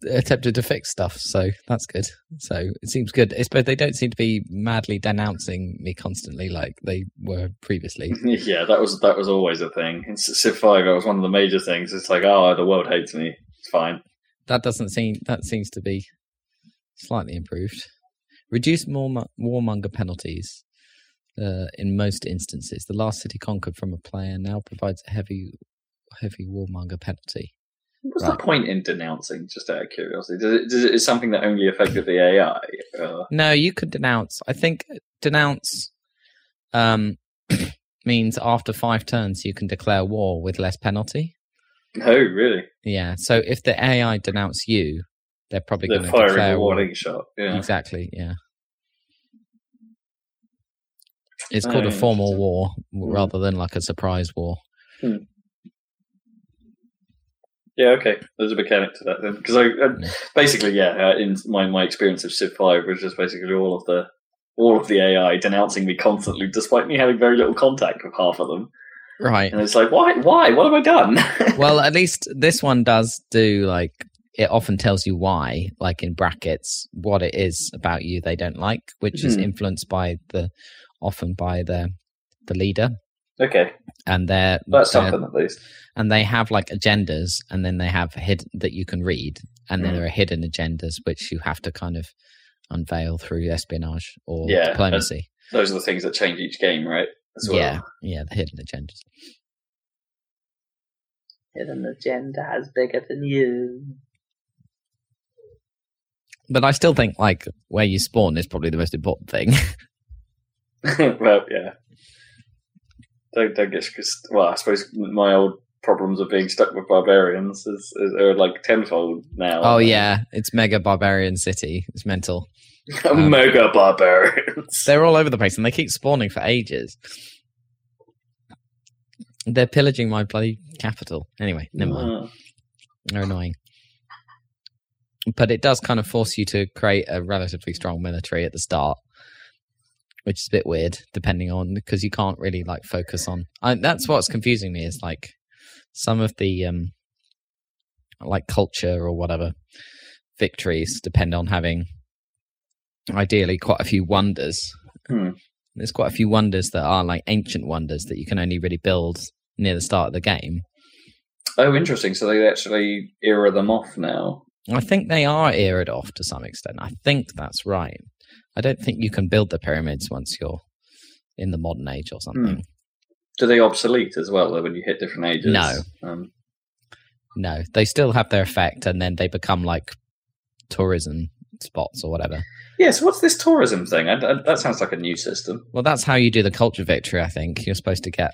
attempted to fix stuff, so that's good. So it seems good. It's but they don't seem to be madly denouncing me constantly like they were previously. yeah. That was that was always a thing in Civ Five. That was one of the major things. It's like, oh, the world hates me. It's fine. That doesn't seem that seems to be slightly improved. Reduce more warmonger penalties. Uh, in most instances, the last city conquered from a player now provides a heavy, heavy warmonger penalty. What's Right. the point in denouncing? Just out of curiosity, does it, does it is something that only affected the AI? Uh, No, you could denounce. I think denounce um, means after five turns you can declare war with less penalty. oh, really? Yeah. So if the AI denounce you, they're probably going to declare a war. warning shot. Yeah. Exactly. Yeah. It's called a Oh, formal war Mm. rather than like a surprise war. Yeah, okay. There's a mechanic to that then, because I, I basically, yeah, uh, in my my experience of Civ Five was just basically all of the all of the AI denouncing me constantly, despite me having very little contact with half of them. Right. And it's like, why? Why? What have I done? well, at least this one does do like it often tells you why, like in brackets, what it is about you they don't like, which is Hmm. influenced by the often by the the leader okay, and their that's their- something at least. and they have like agendas and then they have hid that you can read and then Mm. there are hidden agendas which you have to kind of unveil through espionage or Yeah, diplomacy. Those are the things that change each game, right? As well. Yeah, yeah, the hidden agendas. Hidden agenda is bigger than you. But I still think like where you spawn is probably the most important thing. well, yeah. Don't don't get well, I suppose my old problems of being stuck with barbarians is, is are like tenfold now. oh yeah, it's mega barbarian city. It's mental. um, mega barbarians. They're all over the place and they keep spawning for ages. They're pillaging my bloody capital. Anyway, never mind. Uh, They're annoying. But it does kind of force you to create a relatively strong military at the start, which is a bit weird, depending on because you can't really like focus on. I, that's what's confusing me is like some of the um, like culture or whatever victories depend on having ideally quite a few wonders. Hmm. There's quite a few wonders that are like ancient wonders that you can only really build near the start of the game. oh, interesting. So they actually era them off now. I think they are eared off to some extent. I think that's right. I don't think you can build the pyramids once you're in the modern age or something. Do they obsolete as well though, when you hit different ages? No. Um, No, they still have their effect, and then they become like tourism spots or whatever. yeah. So what's this tourism thing? I, I- that sounds like a new system. Well, that's how you do the culture victory. I think you're supposed to get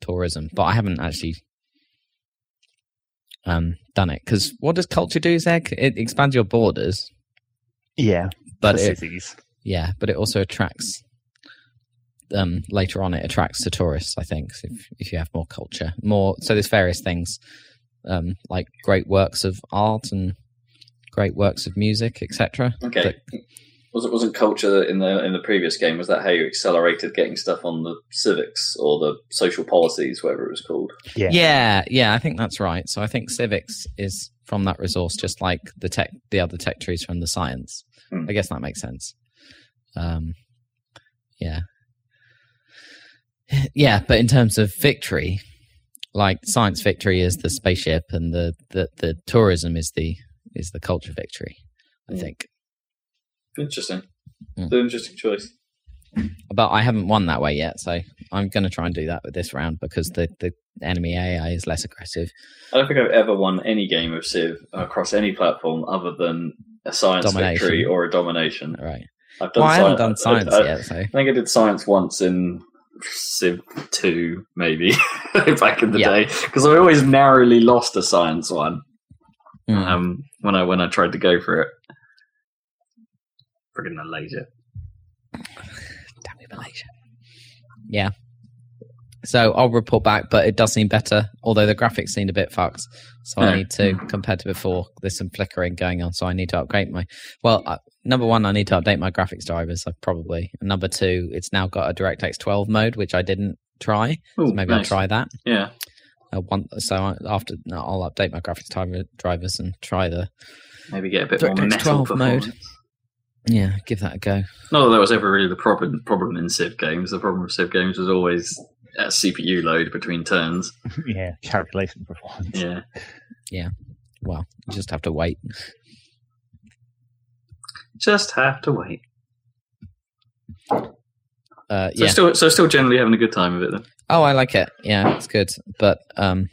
tourism, but I haven't actually um, done it because what does culture do, Zeg? It expands your borders, Yeah, but for it, cities. Yeah, but it also attracts. Um, later on, it attracts to tourists. I think if if you have more culture, more so there's various things, um, like great works of art and great works of music, etc. Okay. But- Was it wasn't culture in the in the previous game? Was that how you accelerated getting stuff on the civics or the social policies, whatever it was called? Yeah. Yeah, yeah, I think that's right. So I think civics is from that resource, just like the tech, the other tech trees from the science. Hmm. I guess that makes sense. Um, yeah, yeah, but in terms of victory, like science victory is the spaceship, and the the, the tourism is the is the culture victory. I Hmm. think, Interesting. Mm. It's an interesting choice. but I haven't won that way yet, so I'm going to try and do that with this round because the the enemy AI is less aggressive. I don't think I've ever won any game of Civ across any platform other than a science Domination. victory or a domination. Right. I've done Well, I haven't done science I, I, yet, so I think I did science once in Civ 2, maybe, back in the Yeah. day. Because I always narrowly lost a science one Mm. um, when I when I tried to go for it. Friggin' Malaysia. Damn you, Malaysia. Yeah. So I'll report back, but it does seem better, although the graphics seem a bit fucked. So I need to, compared to before, there's some flickering going on. So I need to upgrade my. Well, uh, number one, I need to update my graphics drivers, like probably. And number two, it's now got a DirectX 12 mode, which I didn't try. Ooh, So maybe nice. I'll try that. Yeah. I want, so I, after no, I'll update my graphics driver, drivers and try the. Maybe get a bit more DirectX metal 12 mode. Yeah, give that a go. Not that that was ever really the problem problem in Civ games. The problem with Civ games was always at CPU load between turns. yeah, calculation performance. Yeah. Yeah. Well, you just have to wait. Just have to wait. Uh, So yeah. still so still generally having a good time with it then. Oh, I like it. Yeah, it's good. But um,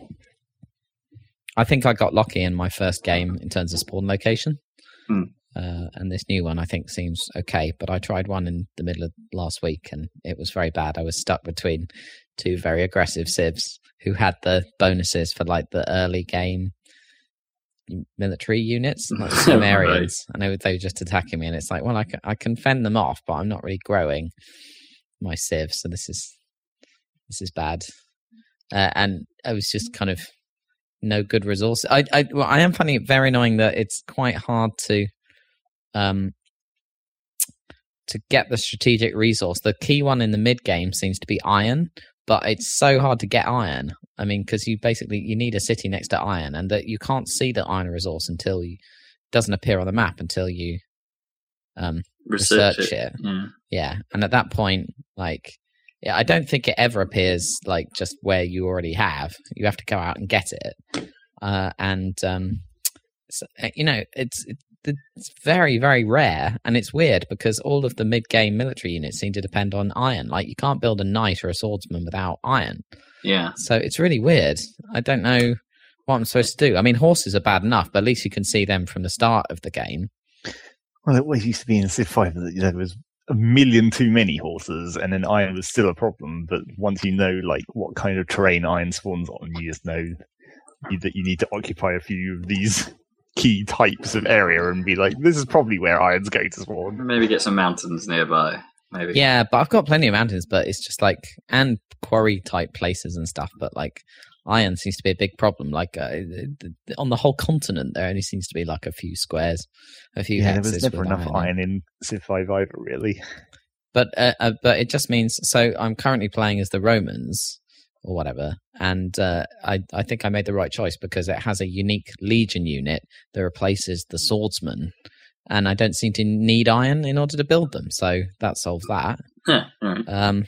I think I got lucky in my first game in terms of spawn location. Hmm. Uh, and this new one I think seems okay, but I tried one in the middle of last week and it was very bad. I was stuck between two very aggressive civs who had the bonuses for like the early game military units, like. Sumerians, and they were, they were just attacking me. And it's like, well, I can, I can fend them off, but I'm not really growing my civs, so this is this is bad. Uh, and I was just kind of no good resource. I I, well, I am finding it very annoying that it's quite hard to um to get the strategic resource. The key one in the mid game seems to be iron, but it's so hard to get iron. I mean, because you basically you need a city next to iron, and that you can't see the iron resource until you doesn't appear on the map until you um Research, research it. it. Yeah. yeah, and at that point, like, yeah, I don't think it ever appears like just where you already have. You have to go out and get it, uh, and um, so, uh, you know, it's it, it's very very rare, and it's weird because all of the mid game military units seem to depend on iron. Like, you can't build a knight or a swordsman without iron. Yeah. So it's really weird. I don't know what I'm supposed to do. I mean, horses are bad enough, but at least you can see them from the start of the game. Well, it always used to be in Civ 5 that you know, there was a million too many horses, and then iron was still a problem. But once you know like what kind of terrain iron spawns on, you just know that you need to occupy a few of these key types of area and be like, this is probably where iron's going to spawn. Maybe get some mountains nearby. Maybe. Yeah, but I've got plenty of mountains, but it's just like and quarry type places and stuff. But like iron seems to be a big problem. Like uh, th- th- on the whole continent, there only seems to be like a few squares, a few Yeah, there hexes was never enough iron. in. iron in Civ 5 either, really. But uh, uh, but it just means so I'm currently playing as the Romans or whatever, and uh, I I think I made the right choice because it has a unique legion unit that replaces the swordsman, and I don't seem to need iron in order to build them, so that solves that. Huh, right. Um,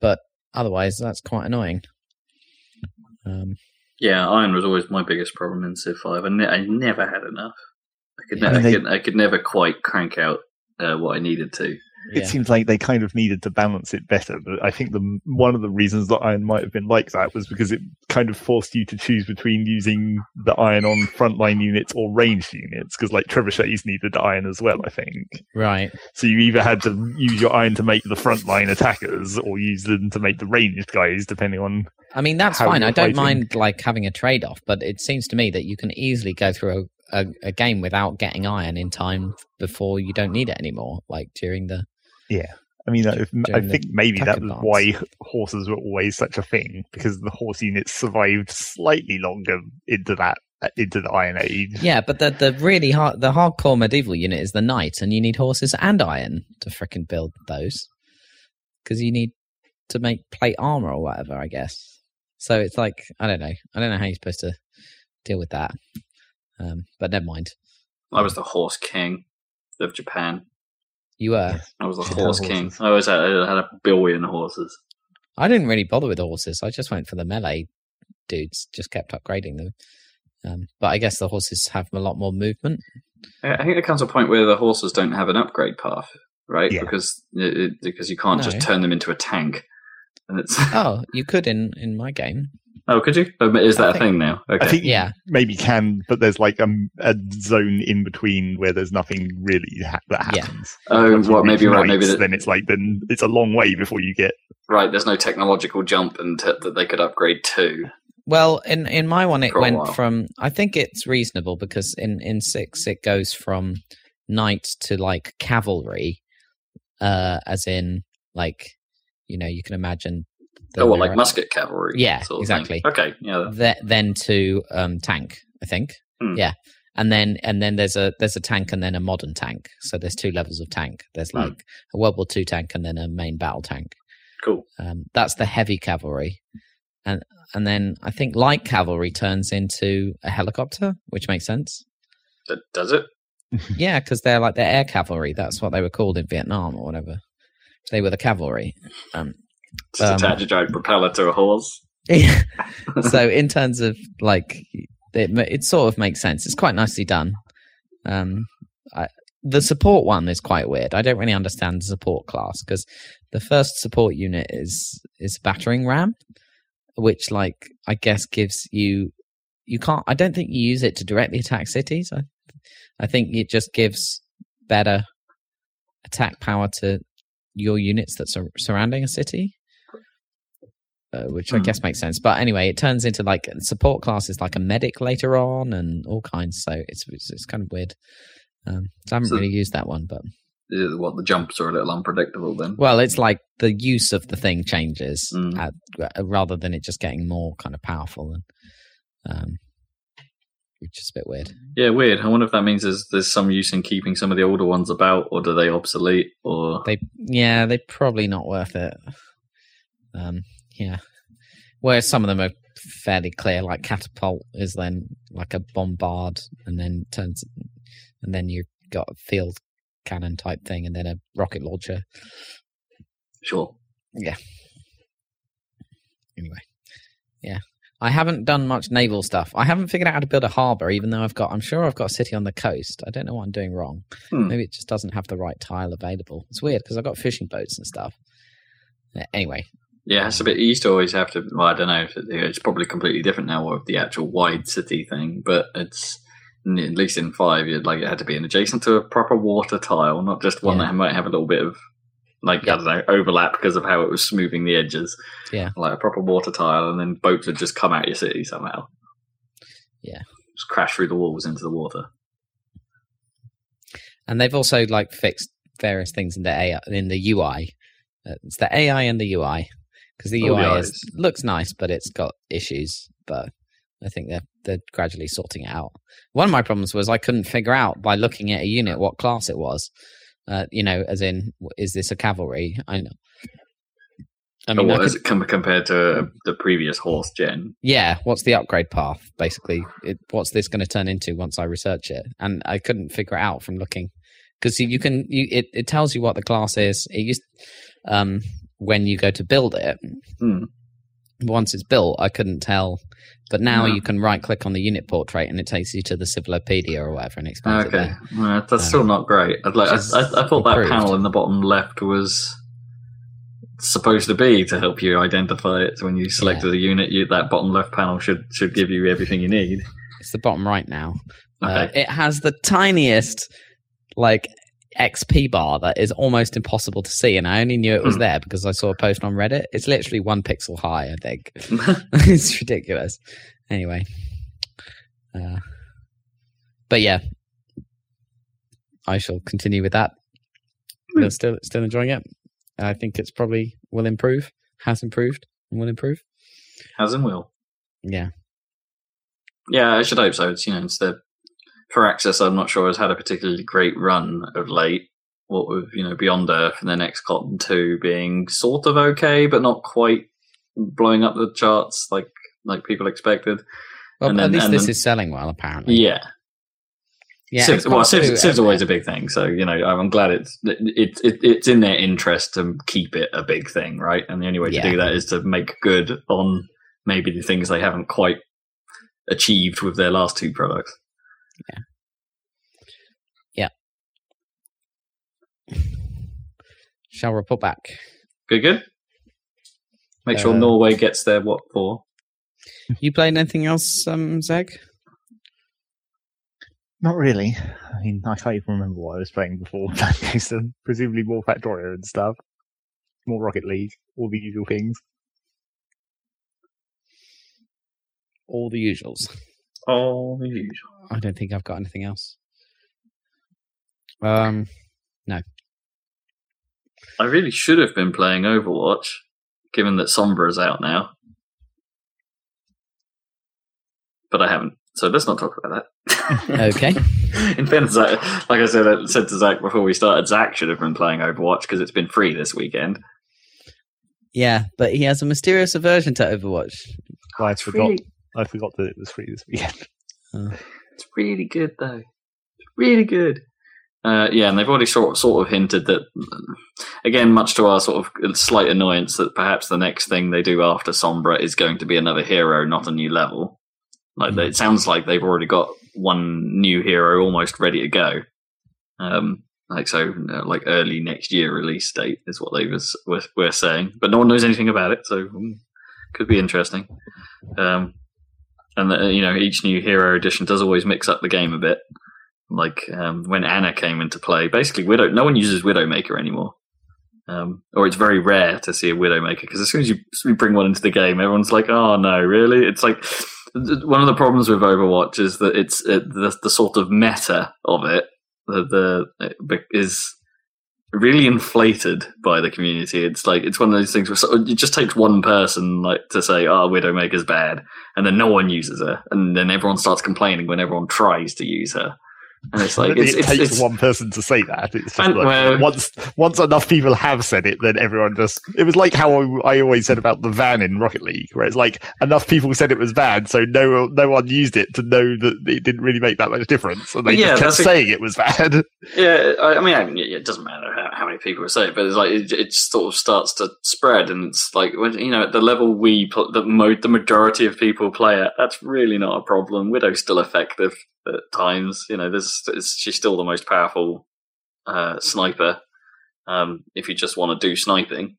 but otherwise, that's quite annoying. Um, Yeah, iron was always my biggest problem in Civ 5. I, ne- I never had enough. I could, ne- I could, I could never quite crank out uh, what I needed to. Yeah. It seems like they kind of needed to balance it better, but I think the one of the reasons that iron might have been like that was because it kind of forced you to choose between using the iron on frontline units or ranged units, because like trebuchets needed iron as well, I think. right. So you either had to use your iron to make the frontline attackers, or use them to make the ranged guys, depending on. I mean, that's fine. I don't fighting. mind like having a trade off, but it seems to me that you can easily go through a, a, a game without getting iron in time before you don't need it anymore. Like during the I mean, I, I think maybe attack that was advance. why horses were always such a thing because the horse units survived slightly longer into that into the Iron Age. yeah, but the the really hard the hardcore medieval unit is the knight, and you need horses and iron to frickin' build those because you need to make plate armor or whatever, I guess. So it's like I don't know. I don't know how you're supposed to deal with that. Um, but never mind. I was the horse king of Japan. You were. I was the Should horse king. horses. I always had, I had a billion horses. I didn't really bother with horses. I just went for the melee dudes. Just kept upgrading them. Um, but I guess the horses have a lot more movement. I I think there comes a point where the horses don't have an upgrade path, right? Yeah. Because it, it- because you can't just turn them into a tank. And it's Oh, you could in in my game. Oh, could you? Oh, Is that a think- thing now? Okay. I think Yeah. maybe can, but there's like a, a zone in between where there's nothing really ha- that Yeah. happens. oh, Once what? reach Maybe right. Maybe that, then it's like then it's a long way before you get. right. There's no technological jump and t- that they could upgrade to. Well, in in my one, it went while. from. I think it's reasonable because in in six it goes from knight to like cavalry, uh, as in like you know you can imagine. That Oh, there like musket cavalry? Yeah, of thing. exactly. Okay, yeah. Th- then to um tank, I think. Hmm. Yeah. And then and then there's a there's a tank and then a modern tank. So there's two levels of tank. There's Hmm. like a World War II tank and then a main battle tank. Cool. Um, that's the heavy cavalry, and and then I think light cavalry turns into a helicopter, which makes sense. D- Does it? Yeah, because they're like the air cavalry. That's what they were called in Vietnam or whatever. They were the cavalry. Um, Just Um, attach a giant propeller to a horse. so in terms of like it, it sort of makes sense it's quite nicely done um I, the support one is quite weird i don't really understand the support class because the first support unit is is battering ram which like i guess gives you you can't. I don't think you use it to directly attack cities. I, I think it just gives better attack power to your units that are surrounding a city. Uh, which I Hmm. guess makes sense, but anyway, it turns into like support classes like a medic later on and all kinds. So it's it's, it's kind of weird. Um, so I haven't So- really used that one, but What the jumps are a little unpredictable then? well, it's like the use of the thing changes Mm. uh, uh, rather than it just getting more kind of powerful and um, which is a bit weird. Yeah, weird. I wonder if that means there's there's some use in keeping some of the older ones about, or do they obsolete? Or They yeah, they're probably not worth it. Um, yeah, whereas some of them are fairly clear. Like catapult is then like a bombard, and then turns, and then you've got a field cannon type thing, and then a rocket launcher. sure. Yeah. Anyway yeah i haven't done much naval stuff i haven't figured out how to build a harbor even though i've got i'm sure i've got a city on the coast i don't know what i'm doing wrong Hmm. maybe it just doesn't have the right tile available it's weird because i've got fishing boats and stuff anyway Yeah, it's a bit. You used to always have to. Well, I don't know. It's probably completely different now with the actual wide city thing, but it's at least in five, it like it had to be an adjacent to a proper water tile, not just one Yeah. that might have a little bit of like Yeah. I don't know overlap because of how it was smoothing the edges. Yeah. like a proper water tile, and then boats would just come out your city somehow. Yeah. just crash through the walls into the water. and they've also like fixed various things in the AI, in the ui uh, it's the ai and the ui because the Oh, the ui is, looks nice but it's got issues but I think they're they're gradually sorting it out. One of my problems was I couldn't figure out by looking at a unit what class it was. Uh, you know, as in, is this a cavalry? I know. I mean, I what could- is it com- compared to the previous horse gen? yeah. What's the upgrade path? Basically, it, what's this going to turn into once I research it? And I couldn't figure it out from looking because you can. You it, it tells you what the class is. It used um when you go to build it. Hmm. Once it's built, I couldn't tell. But now Hmm. you can right click on the unit portrait and it takes you to the Civilopedia or whatever and explains it Okay, well, that's Um, still not great. I'd like, I, I, I thought that panel in the bottom left was supposed to be to help you identify it. So when you selected a unit, you, that bottom left panel should should give you everything you need. It's the bottom right now. Uh, Okay. it has the tiniest like XP bar that is almost impossible to see, and I only knew it was Hmm. there because I saw a post on Reddit. It's literally one pixel high, I think. it's ridiculous. Anyway, uh, but yeah, I shall continue with that. But still, still enjoying it. I think it's probably will improve, has improved, and will improve. Has and will. Yeah, Yeah, I should hope so. It's you know, it's the Firaxis. I'm not sure has had a particularly great run of late. What with you know Beyond Earth and the XCOM Two being sort of okay, but not quite blowing up the charts like like people expected. well, And at least this then- is selling well, apparently. Yeah, yeah. Civ's, well, XCOM Civ's, 2, Civ's uh, always a big thing, so you know I'm glad it's it, it, it's in their interest to keep it a big thing, right? And the only way to Yeah. do that is to make good on maybe the things they haven't quite achieved with their last two products. Shall report back. Good, good. Make sure Uh, Norway gets their what for? You played anything else, um, Zeg? Not really. I mean, I can't even remember what I was playing before. so presumably more Factorio and stuff. More Rocket League. All the usual things. All the usuals. All the usual. I don't think I've got anything else. Um, no. I really should have been playing Overwatch, given that Sombra is out now. But I haven't, so let's not talk about that. okay. In fairness, like I said, I said to Zach before we started, Zach should have been playing Overwatch because it's been free this weekend. Yeah, but he has a mysterious aversion to Overwatch. I forgot. really, I forgot that it was free this weekend. it's really good though. It's really good. Uh, yeah, and they've already sort sort of hinted that, again, much to our sort of slight annoyance, that perhaps the next thing they do after Sombra is going to be another hero, not a new level. Like it sounds like they've already got one new hero almost ready to go. Um, like so, uh, like early next year release date is what they was were, were saying, but no one knows anything about it, so mm, could be interesting. Um, and the, you know each new hero edition does always mix up the game a bit. Like um, when Ana came into play, basically Widow. No one uses Widowmaker anymore, um, or it's very rare to see a Widowmaker because as soon as you, bring one into the game, everyone's like, "Oh no, really?" It's like one of the problems with Overwatch is that it's it, the the sort of meta of it the, the is really inflated by the community. It's like it's one of those things where it just takes one person like to say, "Oh, Widowmaker's bad," and then no one uses her, and then everyone starts complaining when everyone tries to use her. And it's like it's, it it's, takes it's, one person to say that. It's just And, like, well- once once enough people have said it, then everyone just. It was like how I, I always said about the van in Rocket League, where it's like enough people said it was bad, so no no one used it to know that it didn't really make that much difference, and they Yeah, just kept a- saying it was bad. Yeah, I, I mean, I, it doesn't matter how, many people say it, but it's like it, it sort of starts to spread, and it's like when you know at the level we put the mo- the majority of people play it, that's really not a problem. Widow's still effective at times. You know, there's it's, she's still the most powerful uh, sniper. Um, if you just want to do sniping,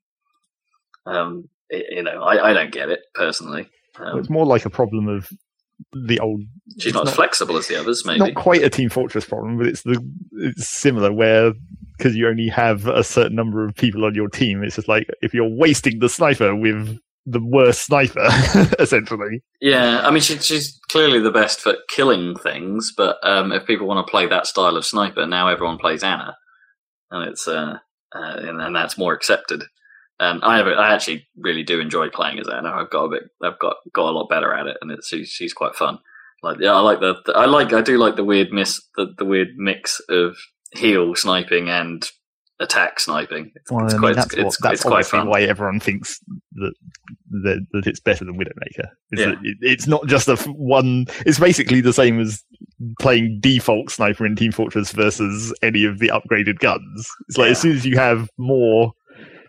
um, it, you know, I, I don't get it personally. Um, it's more like a problem of the old. she's it's not, as not- flexible as the others, maybe. Not quite a Team Fortress problem, but it's the it's similar where because you only have a certain number of people on your team, it's just like if you're wasting the sniper with the worst sniper, essentially. Yeah, I mean, she, she's clearly the best for killing things, but um, if people want to play that style of sniper, now everyone plays Ana, and it's uh, uh, and, and that's more accepted. And I have, I actually really do enjoy playing as Ana. I've got a bit, I've got got a lot better at it, and it's she's, she's quite fun. Like, yeah, I like the, the- I like, I do like the weird miss, the, the weird mix of heal sniping and attack sniping. It's, Well, it's I mean, quite, that's it's, what, that's it's quite fun. why everyone thinks that, that that it's better than Widowmaker. Is Yeah. it, it's not just a one. It's basically the same as playing default sniper in Team Fortress versus any of the upgraded guns. It's like as soon as you have more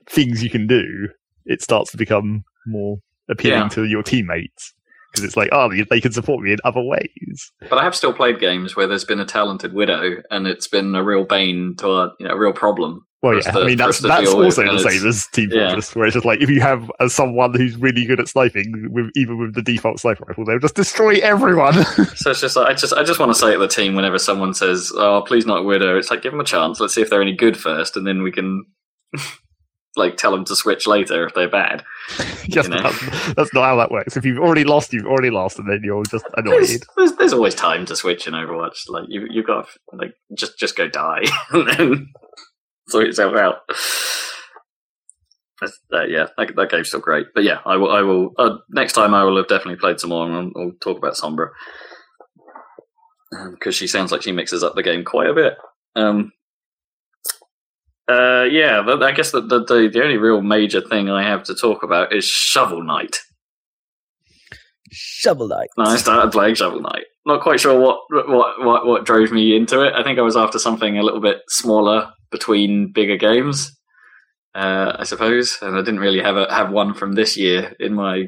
things you can do, it starts to become more appealing Yeah. to your teammates because it's like, oh, they- can support me in other ways. But I have still played games where there's been a talented widow, and it's been a real bane to a you know a real problem. Well, yeah, to- I mean that's that's deal with, also the same as Team yeah. Where it's just like if you have uh, someone who's really good at sniping, with even with the default sniper rifle, they'll just destroy everyone. So it's just like I just I just want to say to the team whenever someone says, "Oh, please not widow," it's like give them a chance. Let's see if they're any good first, and then we can like tell them to switch later if they're bad. yes, You know. that's, that's not how that works. If you've already lost, you've already lost, and then you're just annoyed. there's, there's always time to switch in Overwatch. Like you you've got to, like just just go die and then sort yourself out. That's- uh, yeah, that, that game's still great. But yeah, I will. I will. Uh, next time, I will have definitely played some more, and I'll, I'll talk about Sombra because she sounds like she mixes up the game quite a bit. Um, uh, yeah, I guess the, the the the only real major thing I have to talk about is Shovel Knight. Shovel Knight. I started playing Shovel Knight. Not quite sure what what what what drove me into it. I think I was after something a little bit smaller between bigger games, uh, I suppose. And I didn't really have a have one from this year in my.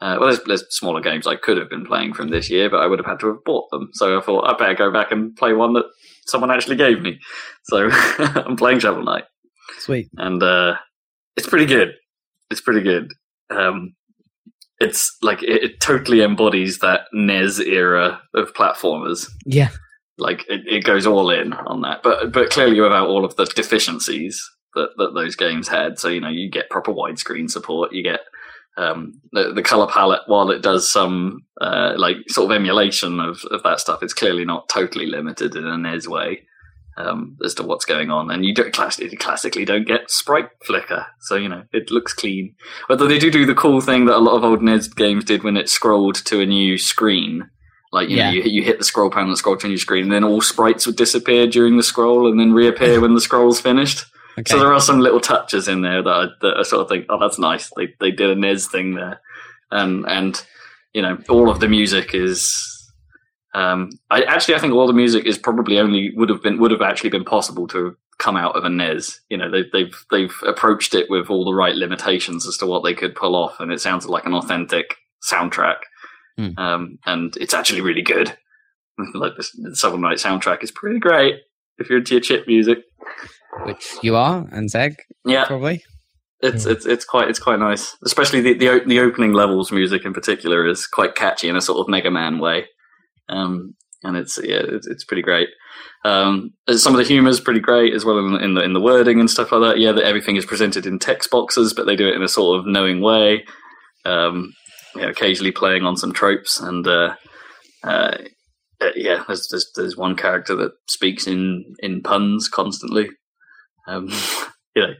Uh, well, there's, there's smaller games I could have been playing from this year, but I would have had to have bought them. So I thought I better go back and play one that someone actually gave me. So I'm playing Shovel Knight Sweet. and uh, it's pretty good. It's pretty good. Um, it's like it, it totally embodies that NES era of platformers. Yeah. Like it, it goes all in on that, but but clearly without all of the deficiencies that, that those games had. So you know you get proper widescreen support. You get um, the the color palette. While it does some uh, like sort of emulation of, of that stuff, it's clearly not totally limited in a NES way um, as to what's going on. And you don't classically, classically don't get sprite flicker, so you know it looks clean. Although they do do the cool thing that a lot of old NES games did when it scrolled to a new screen. Like you Yeah. know, you, you hit the scroll panel and scroll to a new screen, and then all sprites would disappear during the scroll, and then reappear when the scroll's finished. Okay. So there are some little touches in there that I, that I sort of think, oh, that's nice. They they did a NES thing there, and and you know, all of the music is. Um, I actually I think all the music is probably only would have been would have actually been possible to come out of a NES. You know, they've they've they've approached it with all the right limitations as to what they could pull off, and it sounds like an authentic soundtrack. Hmm. Um, and it's actually really good. like this, the Shovel Knight soundtrack is pretty great if you're into your chip music. Which you are, and Zeg, Yeah, probably. It's Hmm. it's it's quite it's quite nice, especially the the, the opening levels music in particular is quite catchy in a sort of Mega Man way, um, and it's yeah it's, it's pretty great. Um, some of the humor is pretty great as well in, in the in the wording and stuff like that. Yeah, that everything is presented in text boxes, but they do it in a sort of knowing way. Um, you know, occasionally playing on some tropes and uh, uh, uh, yeah, there's, there's there's one character that speaks in in puns constantly. Um, you know,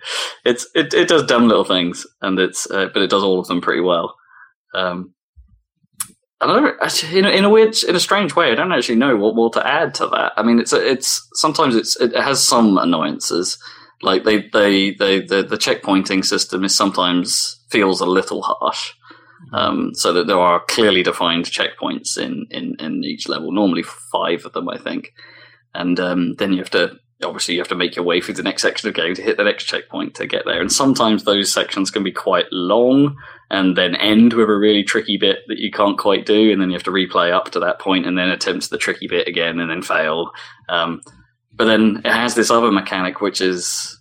it's it it does dumb little things, and it's uh, but it does all of them pretty well. Um, I actually, in a, in a weird, in a strange way, I don't actually know what more to add to that. I mean, it's it's sometimes it's it has some annoyances, like they they they the the checkpointing system is sometimes feels a little harsh. Um, so that there are clearly defined checkpoints in, in, in each level, normally five of them, I think. And um, then you have to, obviously, you have to make your way through the next section of the game to hit the next checkpoint to get there. And sometimes those sections can be quite long and then end with a really tricky bit that you can't quite do. And then you have to replay up to that point and then attempt the tricky bit again and then fail. Um, but then it has this other mechanic, which is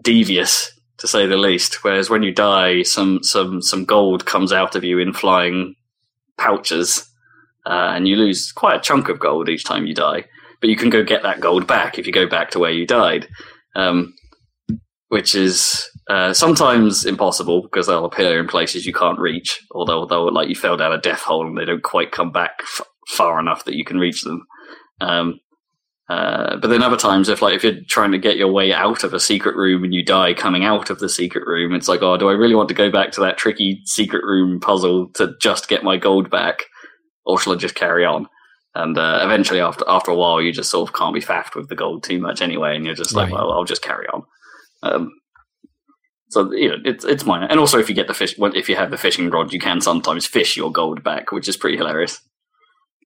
devious to say the least. Whereas when you die, some some some gold comes out of you in flying pouches, uh, and you lose quite a chunk of gold each time you die. But you can go get that gold back if you go back to where you died, um, which is uh, sometimes impossible because they'll appear in places you can't reach, or they'll, they'll like you fell down a death hole and they don't quite come back f- far enough that you can reach them. Um, uh, but then other times, if like if you're trying to get your way out of a secret room and you die coming out of the secret room, it's like, oh, do I really want to go back to that tricky secret room puzzle to just get my gold back, or shall I just carry on? And uh, eventually, after after a while, you just sort of can't be faffed with the gold too much anyway, and you're just like, Right. well, I'll just carry on. Um, so you know, it's it's minor. And also, if you get the fish, if you have the fishing rod, you can sometimes fish your gold back, which is pretty hilarious.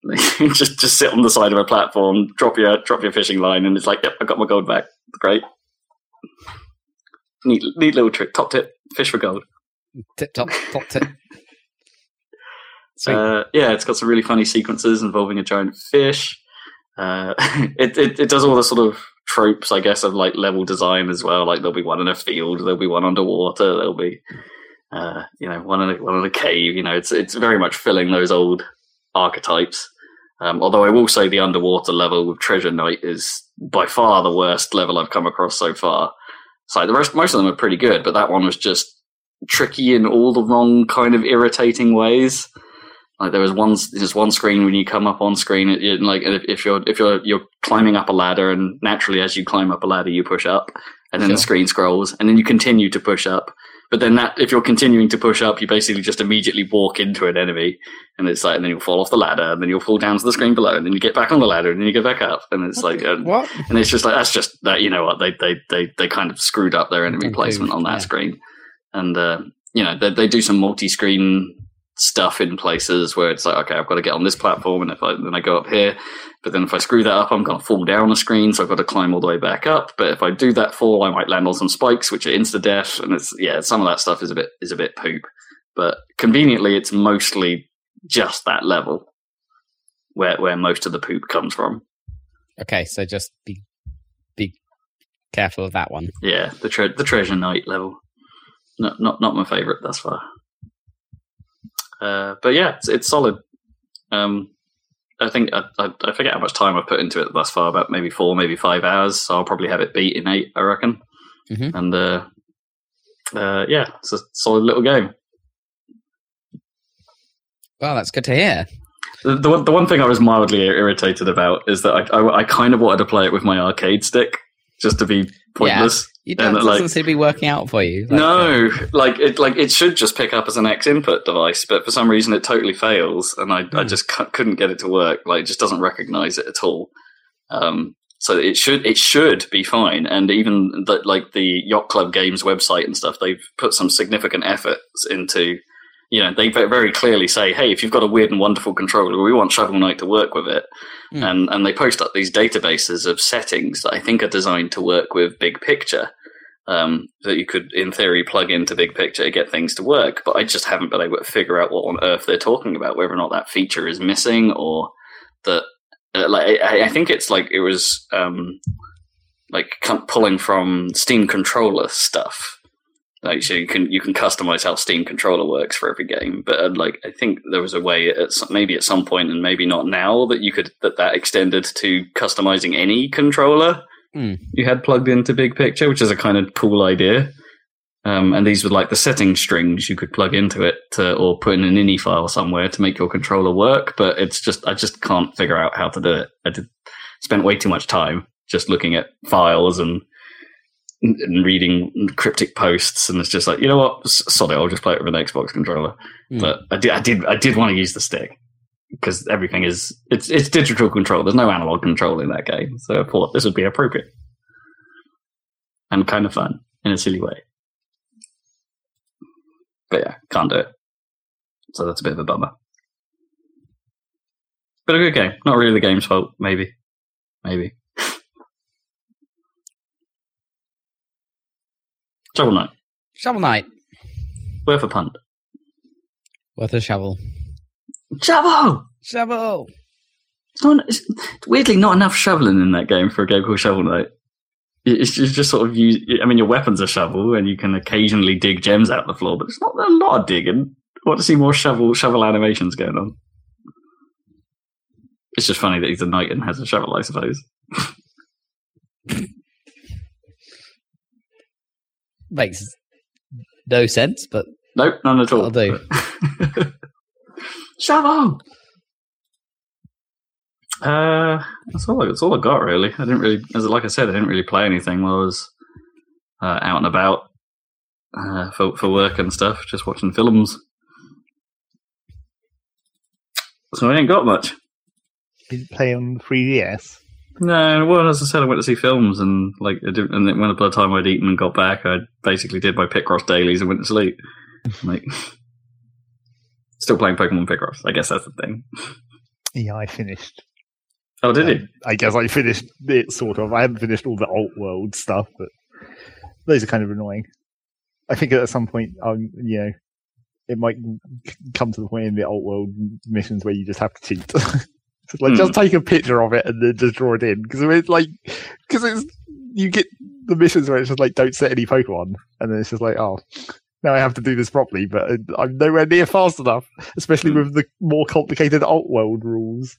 just just sit on the side of a platform, drop your drop your fishing line, and it's like, yep, I got my gold back. Great, neat neat little trick. Top tip: fish for gold. Tip top, top tip. Uh, yeah, it's got some really funny sequences involving a giant fish. Uh, it, it it does all the sort of tropes, I guess, of like level design as well. Like there'll be one in a field, there'll be one underwater, there'll be uh, you know one in a, one in a cave. You know, it's it's very much filling those old archetypes. Um, although I will say the underwater level with Treasure Knight is by far the worst level I've come across so far. So the rest, most of them are pretty good, but that one was just tricky in all the wrong kind of irritating ways. Like there was one, there's one screen when you come up on screen, it, it, like if, if you're if you're you're climbing up a ladder, and naturally as you climb up a ladder, you push up, and then the screen scrolls, and then you continue to push up. But then that if you're continuing to push up, you basically just immediately walk into an enemy, and it's like, and then you'll fall off the ladder, and then you'll fall down to the screen below, and then you get back on the ladder, and then you go back up, and it's like, uh, what? and it's just like that's just that you know what they they they they kind of screwed up their enemy placement on that yeah. screen, and uh, you know they they do some multi-screen stuff in places where it's like okay I've got to get on this platform and if I then I go up here, but then if I screw that up I'm going to fall down the screen so I've got to climb all the way back up. But if I do that fall I might land on some spikes which are insta death and it's yeah some of that stuff is a bit is a bit poop, but conveniently it's mostly just that level where where most of the poop comes from. Okay, so just be be careful of that one. Yeah, the tre- the treasure knight level. Not not not my favorite thus far. Uh, but yeah, it's, it's solid. Um, I think I, I, I forget how much time I've put into it thus far. About maybe four, maybe five hours. So I'll probably have it beat in eight, I reckon. Mhm. And uh, uh, yeah, it's a solid little game. Well, that's good to hear. The, the, one, the one thing I was mildly irritated about is that I, I, I kind of wanted to play it with my arcade stick just to be pointless. Don't like- doesn't seem to be working out for you. Like, uh, no, like it, like it should just pick up as an X input device, but for some reason it totally fails, and I, I Hmm. just cu- couldn't get it to work. Like, it just doesn't recognize it at all. Um, so it should it should be fine, and even the, like the Yacht Club Games website and stuff, they've put some significant efforts into. You know, they very clearly say, "Hey, if you've got a weird and wonderful controller, we want Shovel Knight to work with it." Hmm. And and they post up these databases of settings that I think are designed to work with Big Picture um, that you could, in theory, plug into Big Picture to get things to work. But I just haven't been able to figure out what on earth they're talking about, whether or not that feature is missing or that. Uh, like I, I think it's like it was um, like pulling from Steam controller stuff Like so, you can you can customize how Steam controller works for every game. But uh, like, I think there was a way at some, maybe at some point, and maybe not now, that you could that that extended to customizing any controller Hmm. you had plugged into Big Picture, which is a kind of cool idea. Um, and these were like the setting strings you could plug into it to, or put in an ini file somewhere to make your controller work. But it's just, I just can't figure out how to do it. I did, spent way too much time just looking at files and, and reading cryptic posts. And it's just like, you know what? S- Sod it. I'll just play it with an Xbox controller. Hmm. But I did, I did, I did want to use the stick because everything is, it's, it's digital control. There's no analog control in that game. So I thought this would be appropriate and kind of fun in a silly way. But yeah, can't do it. So that's a bit of a bummer. But a good game. Not really the game's fault. Maybe. Maybe. Shovel Knight. Shovel Knight. Worth a punt. Worth a shovel. Shovel! Shovel. It's not, it's weirdly not enough shoveling in that game for a game called Shovel Knight. It's just, just sort of use. I mean, your weapon's a shovel, and you can occasionally dig gems out of the floor, but it's not a lot of digging. I want to see more shovel shovel animations going on. It's just funny that he's a knight and has a shovel, I suppose. Makes no sense, but Nope, none at all. I'll do. shovel. Uh, that's all. I, that's all I got really. I didn't really, as like I said, I didn't really play anything while I was uh, out and about uh, for for work and stuff. Just watching films. So I ain't got much. Did it play on 3DS? No, well, as I said, I went to see films and like, I didn't, and then when by the time I'd eaten and got back, I basically did my Picross dailies and went to sleep. like, still playing Pokemon Picross. I guess that's the thing. Yeah, I finished. Oh, did Um, you? I guess I finished it sort of. I haven't finished all the alt world stuff, but those are kind of annoying. I think at some point, um, you know, it might come to the point in the alt world missions where you just have to cheat. Like, Hmm. just take a picture of it and then just draw it in because it's like because it's you get the missions where it's just like don't set any Pokemon, and then it's just like oh. Now I have to do this properly, but I'm nowhere near fast enough, especially Hmm. with the more complicated alt world rules.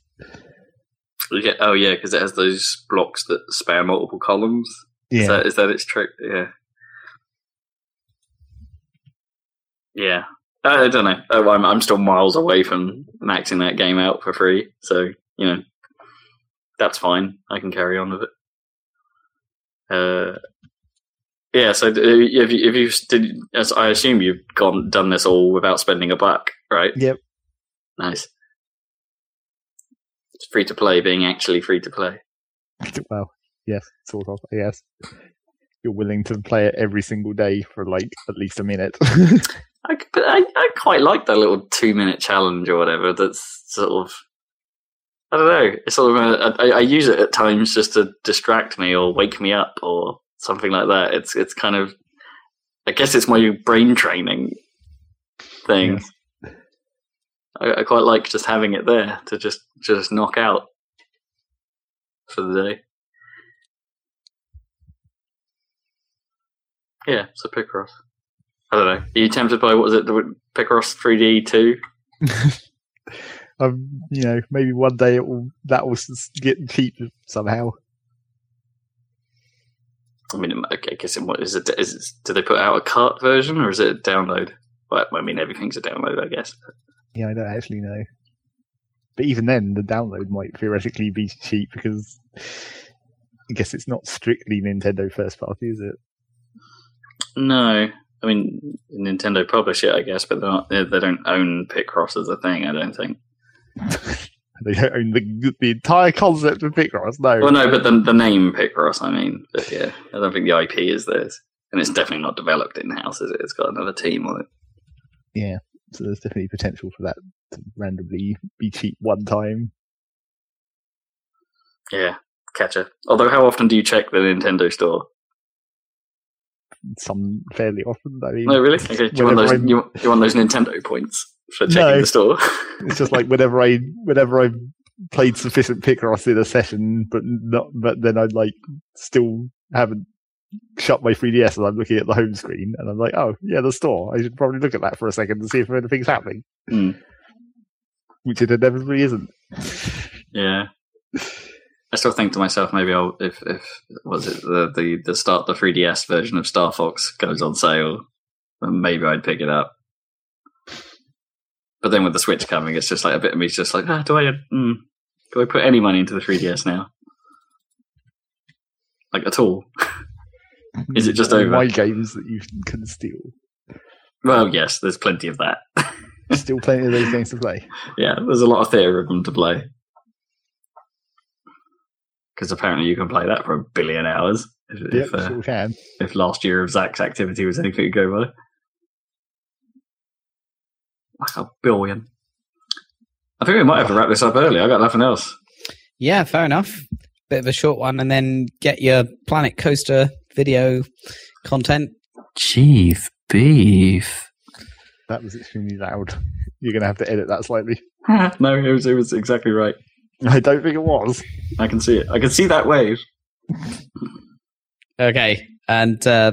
You get- oh, yeah, because it has those blocks that span multiple columns. Yeah. Is that is that its trick? Yeah. Yeah. I don't know. Oh, I'm I'm still miles away from maxing that game out for free, so you know that's fine. I can carry on with it. Uh, yeah. So if you, if you did, as I assume you've gone done this all without spending a buck, right? Yep. Nice. It's free to play, being actually free to play. well, yes, sort of. Yes, you're willing to play it every single day for like at least a minute. I, I, I quite like that little two minute challenge or whatever. That's sort of, I don't know. It's sort of, a, I, I use it at times just to distract me or wake me up or something like that. It's, it's kind of, I guess it's my brain training thing. Yes. I, I quite like just having it there to just, just knock out for the day. Yeah, so Picross. I don't know. Are you tempted by what was it? The Picross 3D two? um, you know, maybe one day it will that will get cheap somehow. I mean, I guess it, what is it? Is it? Do they put out a cart version or is it a download? Well, I mean, everything's a download, I guess. Yeah, I don't actually know. But even then, the download might theoretically be cheap because I guess it's not strictly Nintendo first party, is it? No, I mean Nintendo publish it, I guess, but they're not, they they don't own Picross as a thing. I don't think. They don't own the, the entire concept of Picross. No, Well, no, but the the name Picross. I mean, but yeah, I don't think the IP is theirs, and it's definitely not developed in house, is it? It's got another team on it. yeah. So there's definitely potential for that to randomly be cheap one time. Yeah, catcher. Although, how often do you check the Nintendo store? Some fairly often. I mean, No, really? Okay. Do you want those? You, you want those Nintendo points for checking No. the store? it's just like whenever I whenever I've played sufficient Picross in a session, but not but then I like still haven't shut my 3DS and I'm looking at the home screen and I'm like, oh yeah, the store. I should probably look at that for a second and see if anything's happening. Hmm. Which it inevitably isn't. Yeah. I still think to myself, maybe I'll if if was it the the the start the 3DS version of Star Fox goes on sale, then maybe I'd pick it up. But then with the Switch coming, it's just like a bit of me's just like, ah, do I mm, do I put any money into the 3DS now? Like at all? Is it just over? My games that you can steal. Well, yes, there's plenty of that. Still plenty of those games to play. yeah, there's a lot of theatre of them to play. Because apparently you can play that for a billion hours. If, Yep, if, uh, sure can. if last year of Zach's activity was anything to go by. Like a billion. I think we might have to wrap this up early. I got nothing else. Yeah, fair enough. Bit of a short one, and then get your Planet Coaster video content. Chief beef. That was extremely loud. You're going to have to edit that slightly. no, it was it was exactly right. I don't think it was. I can see it. I can see that wave. Okay, and uh,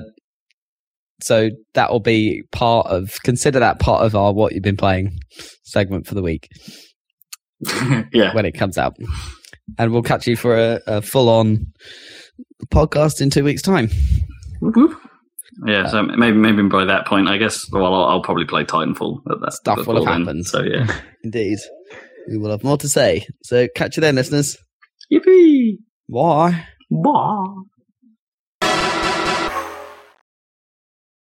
so that will be part of. Consider that part of our what you've been playing segment for the week yeah. when it comes out, and we'll catch you for a, a full-on podcast in two weeks' time. Whoop. Yeah, uh, so maybe maybe by that point, I guess. Well, I'll, I'll probably play Titanfall. At that Stuff will have happened. So yeah. Indeed, we will have more to say. So catch you then, listeners. Yippee! Bye. Bye.